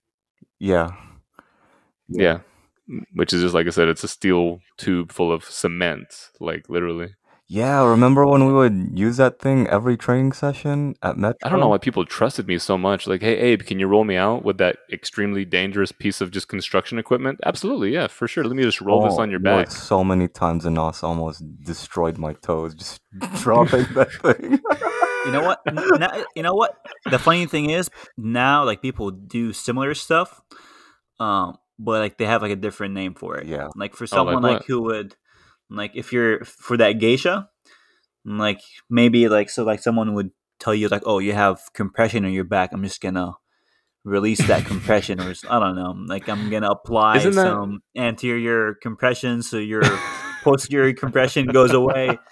Yeah, Yeah. which is just like I said, it's a steel tube full of cement, like literally. Yeah, remember when we would use that thing every training session at Metro? I don't know why people trusted me so much. Like, hey, Abe, can you roll me out with that extremely dangerous piece of just construction equipment? Absolutely, yeah, for sure. Let me just roll this Oh, on your you back. So many times and Nos almost destroyed my toes just *laughs* dropping that thing. You know what? Now, you know what? The funny thing is now, like people do similar stuff, um, but like they have like a different name for it. Yeah. Like for Oh, like someone like, who would, like if you're for that geisha, like maybe like so like someone would tell you like, oh, you have compression on your back. I'm just gonna release that *laughs* compression, or i don't know, like I'm gonna apply that- some anterior compression so your posterior compression goes away. *laughs*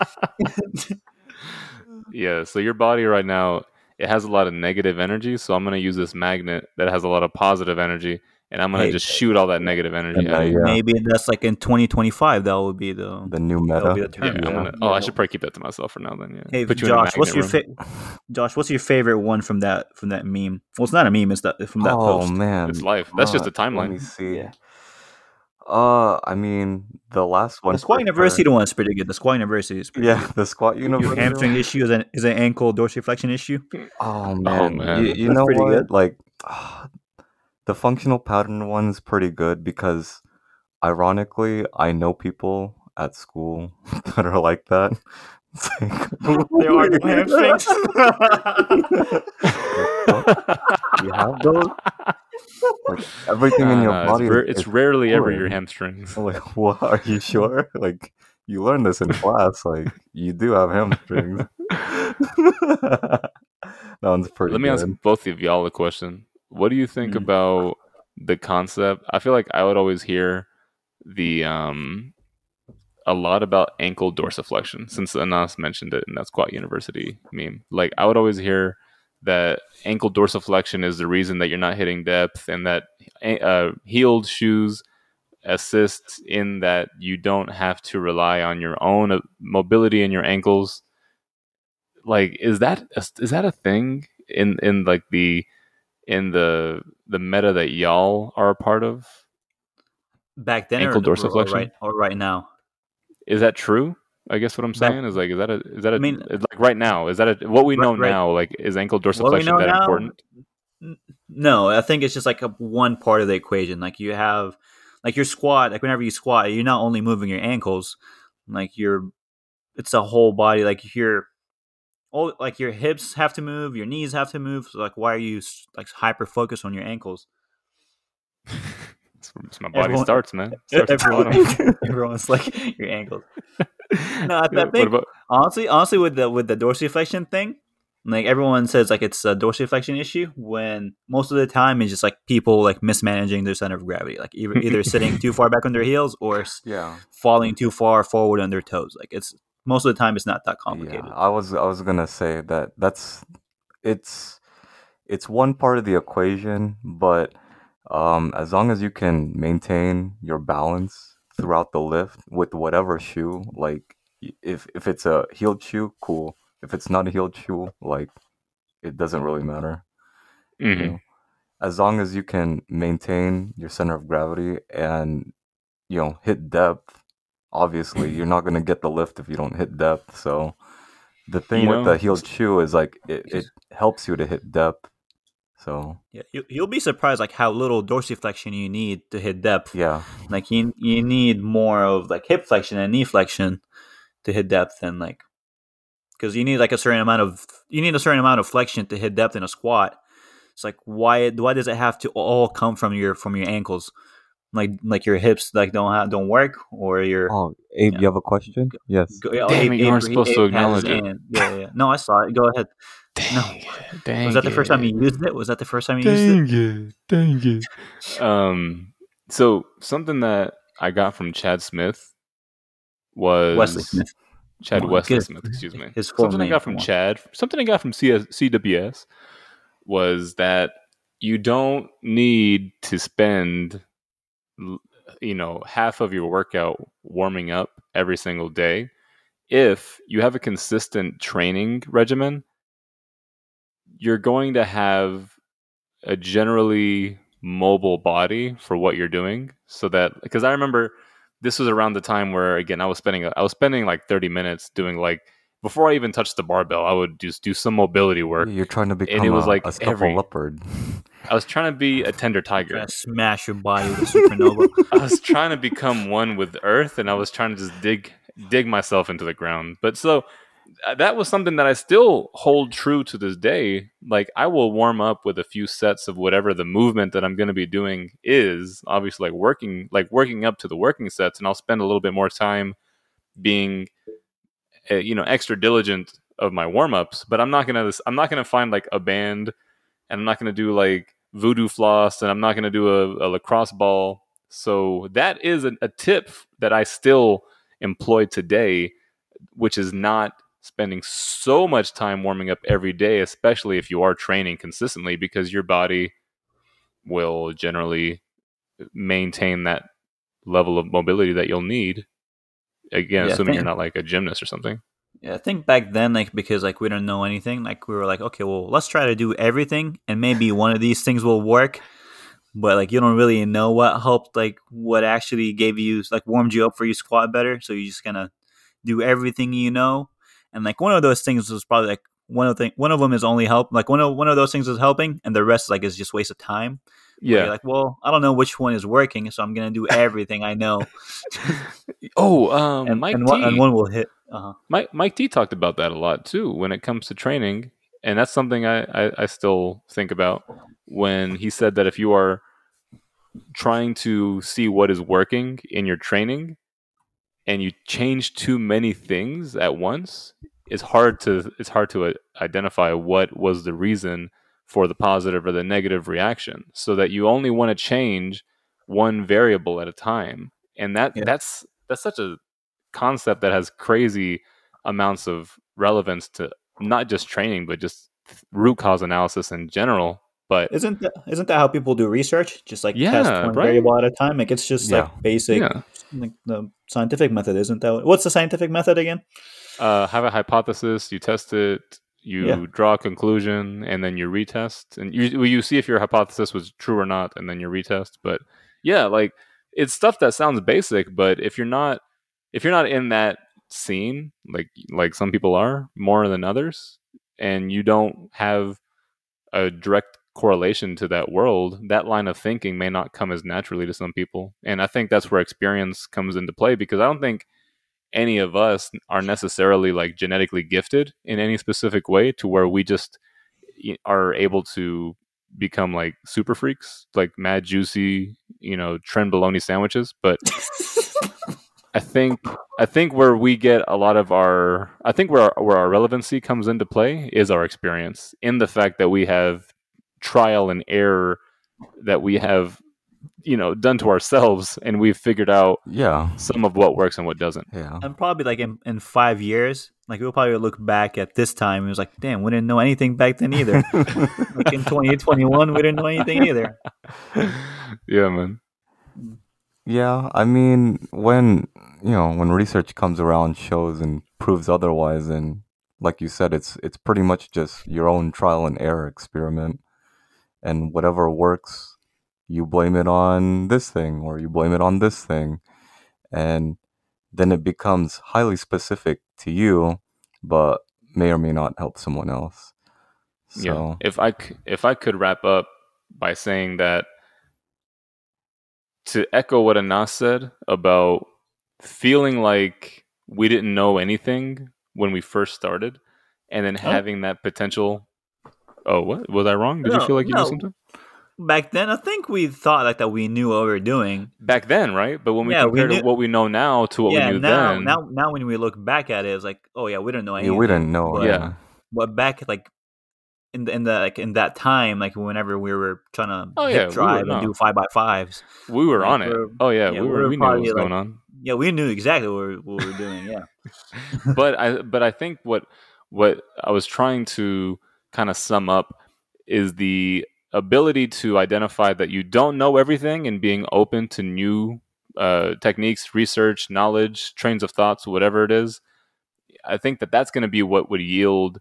Yeah, so your body right now it has a lot of negative energy, so I'm gonna use this magnet that has a lot of positive energy, and I'm gonna Hey. just shoot all that negative energy. And, out. yeah. Maybe that's like in 2025. That would be the. The new That'll meta. the Yeah, term. I'm gonna, oh, I should probably keep that to myself for now. Then, yeah. Hey, Put you Josh, what's your magnet fa- Josh? What's your favorite one from that from that meme? Well, it's not a meme. It's that from that oh post. man, It's life. That's just Uh, a timeline. Let me see. Yeah. Uh, I mean, the last one. The Squat University sure. one is pretty good. The Squat University is pretty Yeah, the squat good. university. Your hamstring one? issue is an is an ankle dorsiflexion issue. Oh man, man. You, you That's know pretty what? good. Like, the functional pattern one's pretty good because, ironically, I know people at school *laughs* that are like that. It's like, *laughs* There are no hamstrings. *laughs* you have those. Like everything in your Nah, body. It's, ra- it's is rarely ever your hamstrings. I'm like, what? Are you sure? Like, you learned this in class. Like, you do have hamstrings. that one's pretty Let me ask both of y'all a question. What do you think Mm. about the concept? I feel like I would always hear the um a lot about ankle dorsiflexion since Anas mentioned it in that Squat University meme. Like I would always hear that ankle dorsiflexion is the reason that you're not hitting depth and that uh, heeled shoes assist in that you don't have to rely on your own uh, mobility in your ankles like is that is that a thing in in like the in the the meta that y'all are a part of Back then, Ankle or, or, right, or right now. is that true i guess what i'm Back- saying is like is that a is that a I mean- like right now is that a what we Right- know right- now like is ankle dorsiflexion that now- important No, I think it's just like a one part of the equation. Like you have, like your squat. Like whenever you squat, you're not only moving your ankles. Like you're, it's a whole body. Like your, all like your hips have to move, your knees have to move. So like, why are you like hyper focused on your ankles? That's my body Everyone- starts man Starts Everyone, *laughs* everyone's like your ankles. *laughs* No, I- I think- about- honestly, honestly, with the with the dorsiflexion thing, like everyone says, like it's a dorsiflexion issue. When most of the time it's just like people like mismanaging their center of gravity, like either, either sitting *laughs* too far back on their heels or Yeah. falling too far forward on their toes. Like it's most of the time it's not that complicated. Yeah, I was I was gonna say that that's it's it's one part of the equation, but um, as long as you can maintain your balance throughout the lift with whatever shoe, like if if it's a heeled shoe, cool. If it's not a heeled shoe, like it doesn't really matter. you Mhm. know. As long as you can maintain your center of gravity and you know hit depth, obviously you're not gonna get the lift if you don't hit depth. So the thing You with know, the heel shoe is like it, it helps you to hit depth. So Yeah, you, you'll be surprised like how little dorsiflexion you need to hit depth. yeah, Like you you need more of like hip flexion and knee flexion to hit depth and like because you need like a certain amount of you need a certain amount of flexion to hit depth in a squat. It's like why why does it have to all come from your from your ankles? Like like your hips like don't have, don't work or your Oh, Abe, Yeah. you have a question? Yes. Go- yeah, Damn it, you Abe- aren't supposed to Abe has his acknowledge it. hand. Yeah, yeah. No, I saw it. Go ahead. No. Dang Was that the first time you used it? Was that the first time you used it? Dang it, dang it. Um, so something that I got from Chad Smith was Wesley Smith. Chad Come on, Wesley good. Smith, excuse me. His full something I got from. Chad, something I got from CS, CWS was that you don't need to spend, l- you know, half of your workout warming up every single day. If you have a consistent training regimen, you're going to have a generally mobile body for what you're doing. So that, because I remember this was around the time where again I was spending I was spending like 30 minutes doing like before I even touched the barbell, I would just do some mobility work. You're trying to become it was a, like a every- leopard. *laughs* I was trying to be a tender tiger. Smash your body with a supernova. *laughs* I was trying to become one with earth, and I was trying to just dig dig myself into the ground. But so uh, that was something that I still hold true to this day. Like I will warm up with a few sets of whatever the movement that I'm going to be doing is. Obviously, like working like working up to the working sets, and I'll spend a little bit more time being, uh, you know, extra diligent of my warm ups. But I'm not gonna I'm not gonna find like a band, and I'm not gonna do like voodoo floss, and I'm not gonna do a, a lacrosse ball. So that is a, a tip that I still employ today, which is not spending so much time warming up every day, especially if you are training consistently, because your body will generally maintain that level of mobility that you'll need. Again, Yeah, assuming you're not like a gymnast or something. Yeah, I think back then, like because like we don't know anything, like we were like, okay, well, let's try to do everything, and maybe one of these things will work. But like you don't really know what helped, like what actually gave you, like warmed you up for your squat better. So you just kind of do everything you know, and like one of those things was probably like one of the one of them is only help, like one of one of those things is helping, and the rest like is just waste of time. Yeah. you're like, well, I don't know which one is working, so I'm gonna do everything I know, *laughs* oh, um, and, Mike and, one, and one will hit. Uh-huh. Mike Mike T talked about that a lot too when it comes to training, and that's something I, I, I still think about when he said that if you are trying to see what is working in your training and you change too many things at once, it's hard to it's hard to uh, identify what was the reason for the positive or the negative reaction. So that you only want to change one variable at a time, and that Yeah. that's that's such a concept that has crazy amounts of relevance to not just training but just root cause analysis in general. But Isn't that isn't that how people do research? Just like Yeah, test one right. variable at a time. Like it's just Yeah. like basic, yeah, like the scientific method, isn't that? What's the scientific method again? uh, have a hypothesis, you test it, you Yeah. draw a conclusion, and then you retest, and you you see if your hypothesis was true or not, and then you retest. But yeah, like it's stuff that sounds basic, but if you're not if you're not in that scene, like like some people are more than others, and you don't have a direct correlation to that world, that line of thinking may not come as naturally to some people. And I think that's where experience comes into play because I don't think any of us are necessarily like genetically gifted in any specific way to where we just are able to become like super freaks, like mad juicy, you know, trend bologna sandwiches. But *laughs* I think I think where we get a lot of our I think where our, where our relevancy comes into play is our experience in the fact that we have trial and error that we have you know done to ourselves and we've figured out Yeah, some of what works and what doesn't. yeah. And probably like in, in five years, like we'll probably look back at this time. and It was like, damn, we didn't know anything back then either. *laughs* like in 2021, we didn't know anything either. *laughs* yeah, man. Mm. Yeah, I mean, when you know when research comes around, shows and proves otherwise, and like you said, it's it's pretty much just your own trial and error experiment, and whatever works, you blame it on this thing or you blame it on this thing, and then it becomes highly specific to you, but may or may not help someone else. So Yeah. If I c- if I could wrap up by saying that to echo what Anas said about feeling like we didn't know anything when we first started, and then Oh. having that potential. Oh, what was I wrong? Did you feel like you no. knew something Back then, I think we thought like that we knew what we were doing. back then, right? But when we Yeah, we compare knew- what we know now to what yeah, we knew now, then, now, now when we look back at it, it's like, oh yeah, we didn't know yeah, anything. we didn't know. But, Yeah. but back like in the, in the like in that time, like whenever we were trying to Oh, yeah, we drive and no. do five by fives, we were like, on it. we're- Oh yeah, yeah, we we were. were We knew what was like- going on. yeah, we knew exactly what we, what we were doing. Yeah, *laughs* *laughs* but I but I think what what I was trying to kind of sum up is the ability to identify that you don't know everything and being open to new uh, techniques, research, knowledge, trains of thoughts, whatever it is. I think that that's going to be what would yield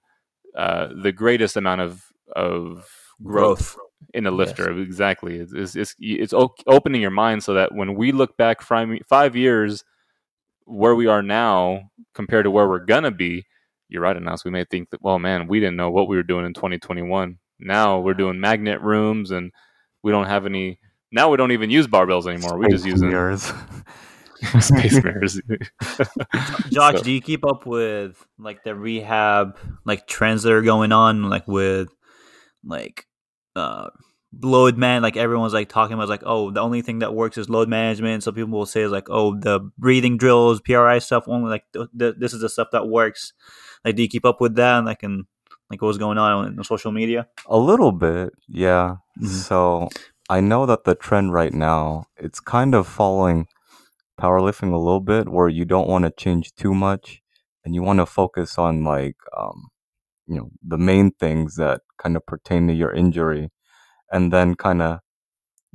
uh, the greatest amount of of growth, in a lifter. Exactly. It's it's it's, it's opening your mind so that when we look back five five years where we are now compared to where we're gonna be, you're right, Anas. We may think that, well, man, we didn't know what we were doing in 2021. Now we're doing magnet rooms, and we don't have any. Now we don't even use barbells anymore. We just use them. *laughs* *laughs* space mirrors. *laughs* Josh, So- do you keep up with like the rehab like trends that are going on, like with like uh load man? Like everyone's like talking about like, oh, the only thing that works is load management. Some people will say is like, oh, the breathing drills, PRI stuff, only like th- th- this is the stuff that works. Like, do you keep up with that? And like, and like what's going on on social media? A little bit, yeah. Mhm. So I know that the trend right now it's kind of following powerlifting a little bit, where you don't want to change too much, and you want to focus on like um, you know the main things that kind of pertain to your injury, and then kind of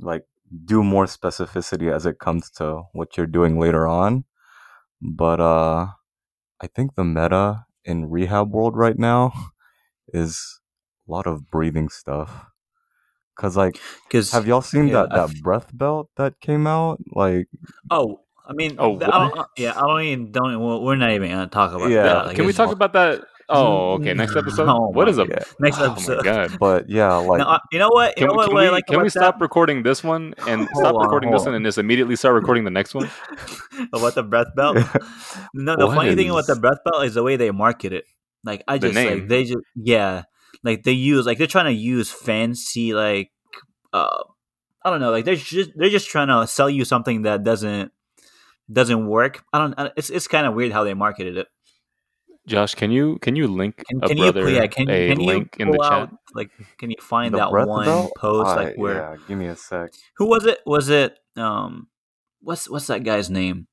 like do more specificity as it comes to what you're doing later on. But uh, I think the meta in rehab world right now is a lot of breathing stuff. Cause like, Because have y'all seen yeah, that that breath belt that came out? Like, oh, I mean, Oh, I don't, uh, yeah, I don't even don't. Well, we're not even gonna talk about Yeah. that. Like, Can we talk about that? *laughs* Oh, okay. Next episode. Oh what my a God. next *laughs* oh episode? god? but yeah, like No, uh, you know what? You Can, know what? can we, like can we stop that? recording this one and *laughs* Hold stop on, recording this hold one and just immediately start recording the next one? about the breath belt. No, the What funny thing about the breath belt is the way they market it. Like I The just name. like they just yeah, like they use like they're trying to use fancy like uh I don't know like they're just they're just trying to sell you something that doesn't doesn't work. I don't. It's it's kind of weird how they marketed it. Josh, can you can you link Can, a can you brother yeah, can, a can link you in the pull chat? like can you find the that breath one belt? post I- like where yeah, give me a sec. who was it? Was it um what's what's that guy's name?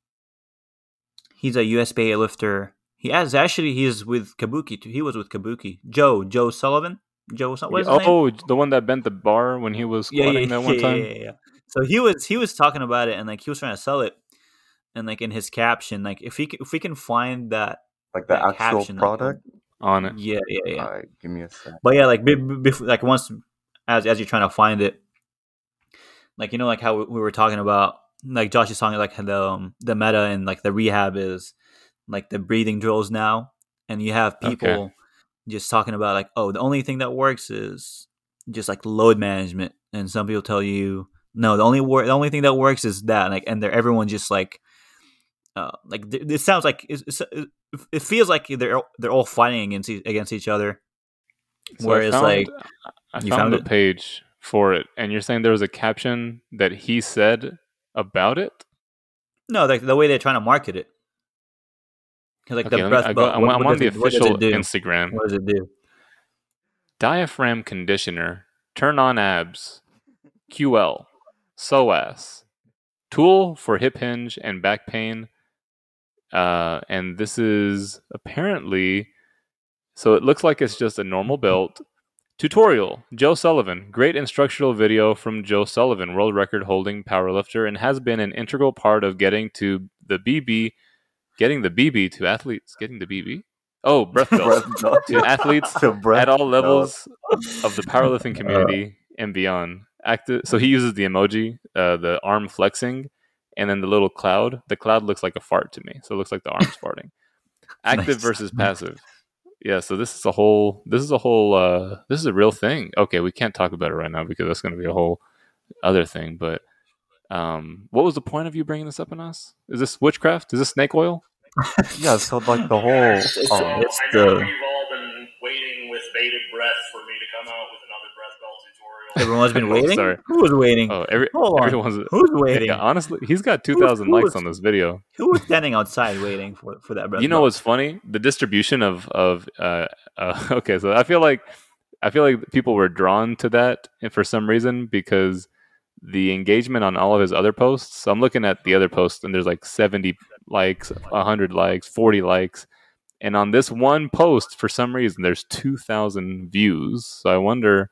He's a USPA lifter. He has actually he's with Kabuki too. He was with Kabuki. Joe Joe Sullivan. Joe Sul- what is his name? oh, the one that bent the bar when he was yeah, squatting yeah, that one yeah, time. yeah, yeah, yeah. So he was he was talking about it and like he was trying to sell it, and like in his caption, like if he if we can find that, Like the that actual caption, like, product. On it. yeah, yeah, yeah. Alright, give me a sec. But yeah, like be, be, like once as as you're trying to find it, like you know, like how we, we were talking about, like Josh is talking like the um, the meta and like the rehab is like the breathing drills now, and you have Okay. people just talking about like, oh, the only thing that works is just like load management, and some people tell you no, the only wor- the only thing that works is that, like, and they're everyone just like. Uh, like th- it sounds like it, feels like they're they're all fighting against against each other. So Whereas, found, like, I you found found the page for it, and you're saying there was a caption that he said about it. No, like the way they're trying to market it. like Okay, the breath I go, I'm, what- I'm what on the it- official? Instagram. What does it do? Diaphragm conditioner, turn on abs, QL, psoas, tool for hip hinge and back pain. Uh, and this is apparently, so it looks like it's just a normal belt. Tutorial Joe Sullivan. Great instructional video from Joe Sullivan, world record holding powerlifter, and has been an integral part of getting to the BB, getting the BB to athletes, getting the BB. Oh, *laughs* breath belt to athletes To breath at all belt. levels of the powerlifting *laughs* community and beyond. Active. So he uses the emoji, uh, the arm flexing, and then the little cloud. The cloud looks like a fart to me, so it looks like the arm's *laughs* farting. Active Nice. versus passive. Yeah. So this is a whole. This is a whole. Uh, this is a real thing. Okay, we can't talk about it right now because that's going to be a whole other thing. But um, what was the point of you bringing this up in us? Is this witchcraft? Is this snake oil? *laughs* Yeah, so like the whole. *laughs* It's- um, it's I the- Everyone's been *laughs* waiting. sorry. Who was waiting? Oh, every Hold on. everyone's. *laughs* Who's waiting? Yeah, honestly, he's got two thousand likes was- on this video. Who was standing outside waiting for for that? you know what's funny? The distribution of of uh, uh, *laughs* okay, so I feel like I feel like people were drawn to that for some reason because the engagement on all of his other posts. So I'm looking at the other posts and there's like 70 likes, 100 likes, 40 likes, and on this one post for some reason there's 2,000 views. So I wonder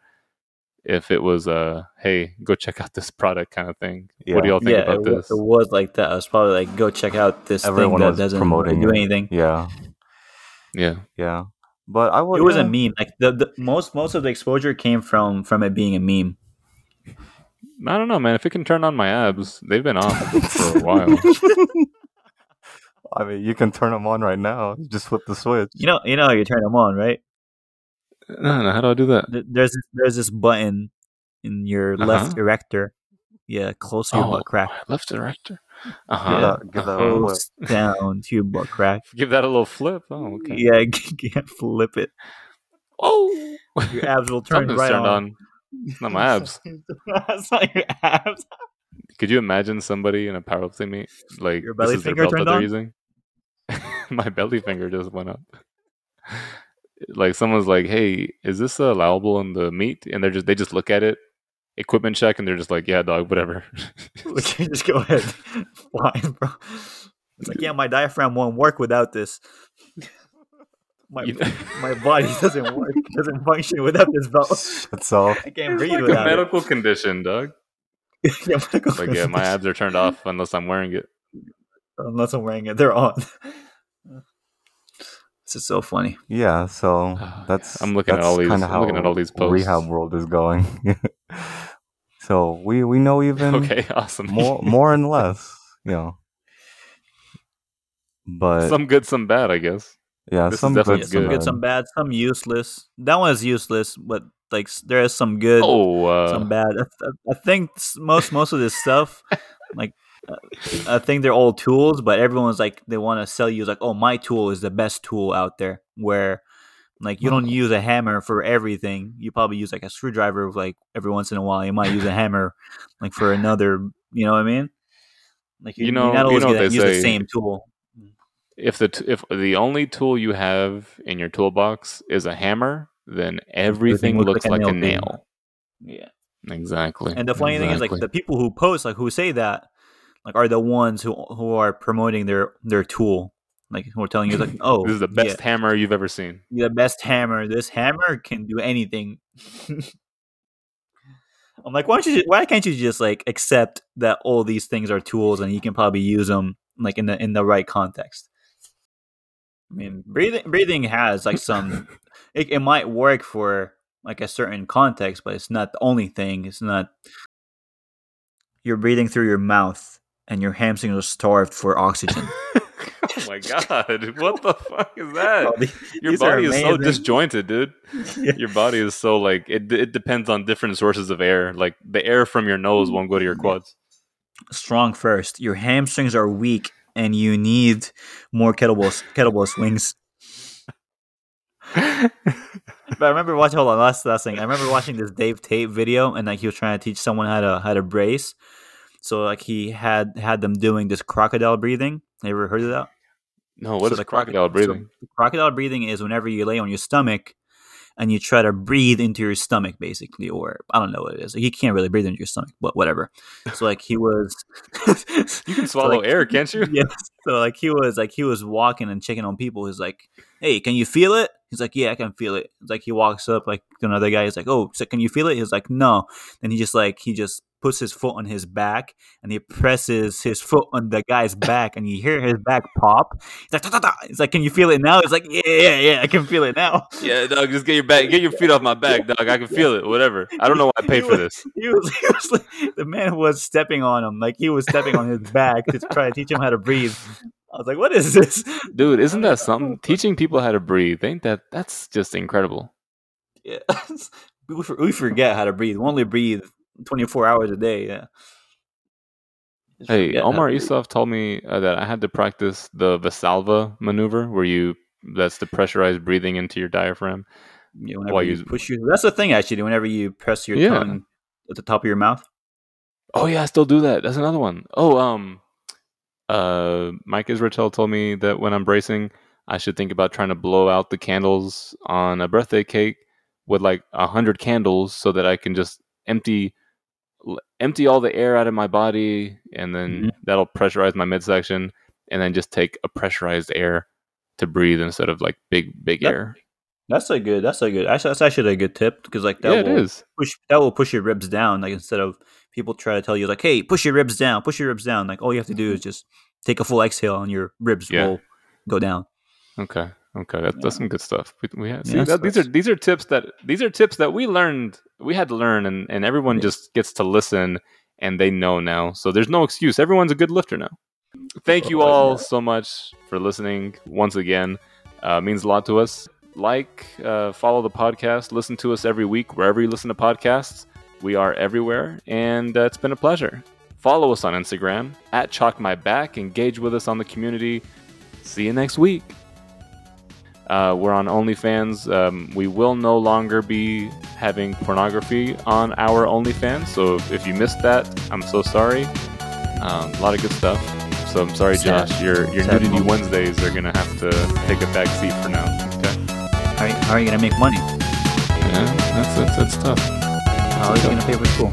if it was a hey, go check out this product kind of thing. What do y'all think yeah, about it, wa- this? it was like that. I was probably like, go check out this Everyone thing that doesn't promoting do it. anything. yeah, Yeah. yeah. But I would. It was yeah. a meme. Like the, the most most of the exposure came from from it being a meme. I don't know, man. If it can turn on my abs, they've been off *laughs* for a while. I mean, you can turn them on right now. You just flip the switch. You know, you know how you turn them on, right? No, no. How do I do that? Th- There's there's this button in your left Uh-huh. erector. Yeah, close to your Oh, butt crack. left director. Uh Give huh. that, give that a flip. Down to your butt crack. *laughs* Give that a little flip. Oh, okay. Yeah, *laughs* yeah, flip it. Oh, Your abs will *laughs* turn right on. on. It's not my abs. That's not your abs. Could you imagine somebody in a powerlifting meet like Your this belly is their finger belt that turned they're on? using? My belly finger just went up. Like someone's like, "Hey, is this uh, allowable in the meet?" And they're just they just look at it, equipment check, and they're just like, "Yeah, dog, whatever." *laughs* Okay, just go ahead. *laughs* Fine, bro. It's like, yeah, my diaphragm won't work without this. My You- *laughs* my body doesn't work, doesn't function without this belt. That's all. I can't It's breathe like a without medical condition, dog. yeah, medical Like, yeah, my abs are turned off unless I'm wearing it. Unless I'm wearing it, they're on. This is so funny. Yeah, so that's I'm looking at that's all these- kinda I'm looking at all these posts. Rehab world is going. *laughs* so we we know even *laughs* Okay, awesome. more *laughs* more and less, you know. But some good, some bad, I guess. yeah, this some definitely good, some some good, bad. some bad, some useless. That one is useless, but like there is some good, Oh, uh, some bad. I, th- I think most most of this stuff, like I think they're all tools, but everyone's like they want to sell you like, oh, my tool is the best tool out there. Where like you don't mm-hmm. use a hammer for everything. You probably use like a screwdriver like every once in a while. You might use a *laughs* hammer like for another. You know what I mean? Like You you're know- not you always know what gonna use the same tool. Mm. if the t- if the only tool you have in your toolbox is a hammer, then everything, looks, like, a nail nail. Yeah. Exactly. And the funny thing is, like the people who post, like who say that, like are the ones who who are promoting their their tool, like who are telling you, like, *laughs* oh, this is the best yeah, hammer you've ever seen. the best hammer. This hammer can do anything. *laughs* I'm like, why don't you? ju- Why can't you just like accept that all these things are tools and you can probably use them like in the in the right context? I mean, breathing breathing has like some. *laughs* it, it might work for like a certain context, but it's not the only thing. It's not. You're breathing through your mouth, and your hamstrings are starved for oxygen. *laughs* oh my god, what the fuck is that? Oh, the- Your these body is so disjointed, dude. *laughs* Yeah. Your body is so like it. It depends on different sources of air. Like the air from your nose won't go to your quads. StrongFirst. Your hamstrings are weak, and you need more kettlebell kettlebell swings. *laughs* But I remember watching. Hold on, last last thing. I remember watching this Dave Tate video, and like he was trying to teach someone how to how to brace. So like he had had them doing this crocodile breathing. You ever heard of that? No, what So is the croco- crocodile breathing? the crocodile breathing is whenever you lay on your stomach and you try to breathe into your stomach, basically, or I don't know what it is. You can't really breathe into your stomach, but whatever. So like he was, *laughs* you can *laughs* swallow like, air, can't you? *laughs* Yes. So like he was like he was walking and checking on people. He's like, "Hey, can you feel it?" He's like, "Yeah, I can feel it." It's like he walks up like to another guy. He's like, "Oh, so can you feel it?" He's like, "No." Then he just like he just puts his foot on his back and he presses his foot on the guy's back and you hear his back pop. He's like, "Da, da, da." "He's like, can you feel it now?" He's like, "Yeah, yeah, yeah, I can feel it now." Yeah, dog, just get your back, get your feet off my back, *laughs* dog. I can feel it. Whatever. I don't know why I paid for this. He was, *laughs* he was like, the man was stepping on him, like he was stepping on his back to try to teach him how to breathe. I was like, "What is this?" Dude, isn't that *laughs* something? Teaching people how to breathe, ain't that that's just incredible. Yeah. we forget how to breathe. We only breathe 24 hours a day. Yeah. Just Hey, Omar. Isov told me uh, that I had to practice the Valsalva maneuver where you that's the pressurized breathing into your diaphragm. Yeah, whenever while you you- push your, that's the thing actually. Whenever you press your Yeah. tongue at the top of your mouth, Oh yeah, I still do that. That's another one. Oh, um uh Mike Israetel told me that when I'm bracing, I should think about trying to blow out the candles on a birthday cake with like a hundred candles so that I can just empty empty all the air out of my body and then Mhm. that'll pressurize my midsection and then just take a pressurized air to breathe instead of like big big That- air. that's a good. That's a good. Actually, that's actually a good tip because like that yeah, will is. push that will push your ribs down. Like instead of people try to tell you like, hey, push your ribs down, push your ribs down. Like all you have to do is just take a full exhale and your ribs Yeah. will go down. Okay. Okay, that's, that's some good stuff. We, we have, see, Yeah, that, these are these are tips that these are tips that we learned. We had to learn, and, and everyone just gets to listen, and they know now. So there's no excuse. Everyone's a good lifter now. Thank you all so much for listening once again. Uh, means a lot to us. Like, uh, follow the podcast, listen to us every week wherever you listen to podcasts. We are everywhere, and uh, it's been a pleasure. Follow us on Instagram at Chalk My Back. Engage with us on the community. See you next week. Uh, we're on OnlyFans. Um, we will no longer be having pornography on our OnlyFans. So if, if you missed that, I'm so sorry. Um, a lot of good stuff. So I'm sorry, Sad. Josh. Your your Sad nudity moment. Wednesdays are gonna have to take a back seat for now. Okay. How, are you- how are you gonna make money? Yeah, that's that's, that's tough. How are you gonna pay for school?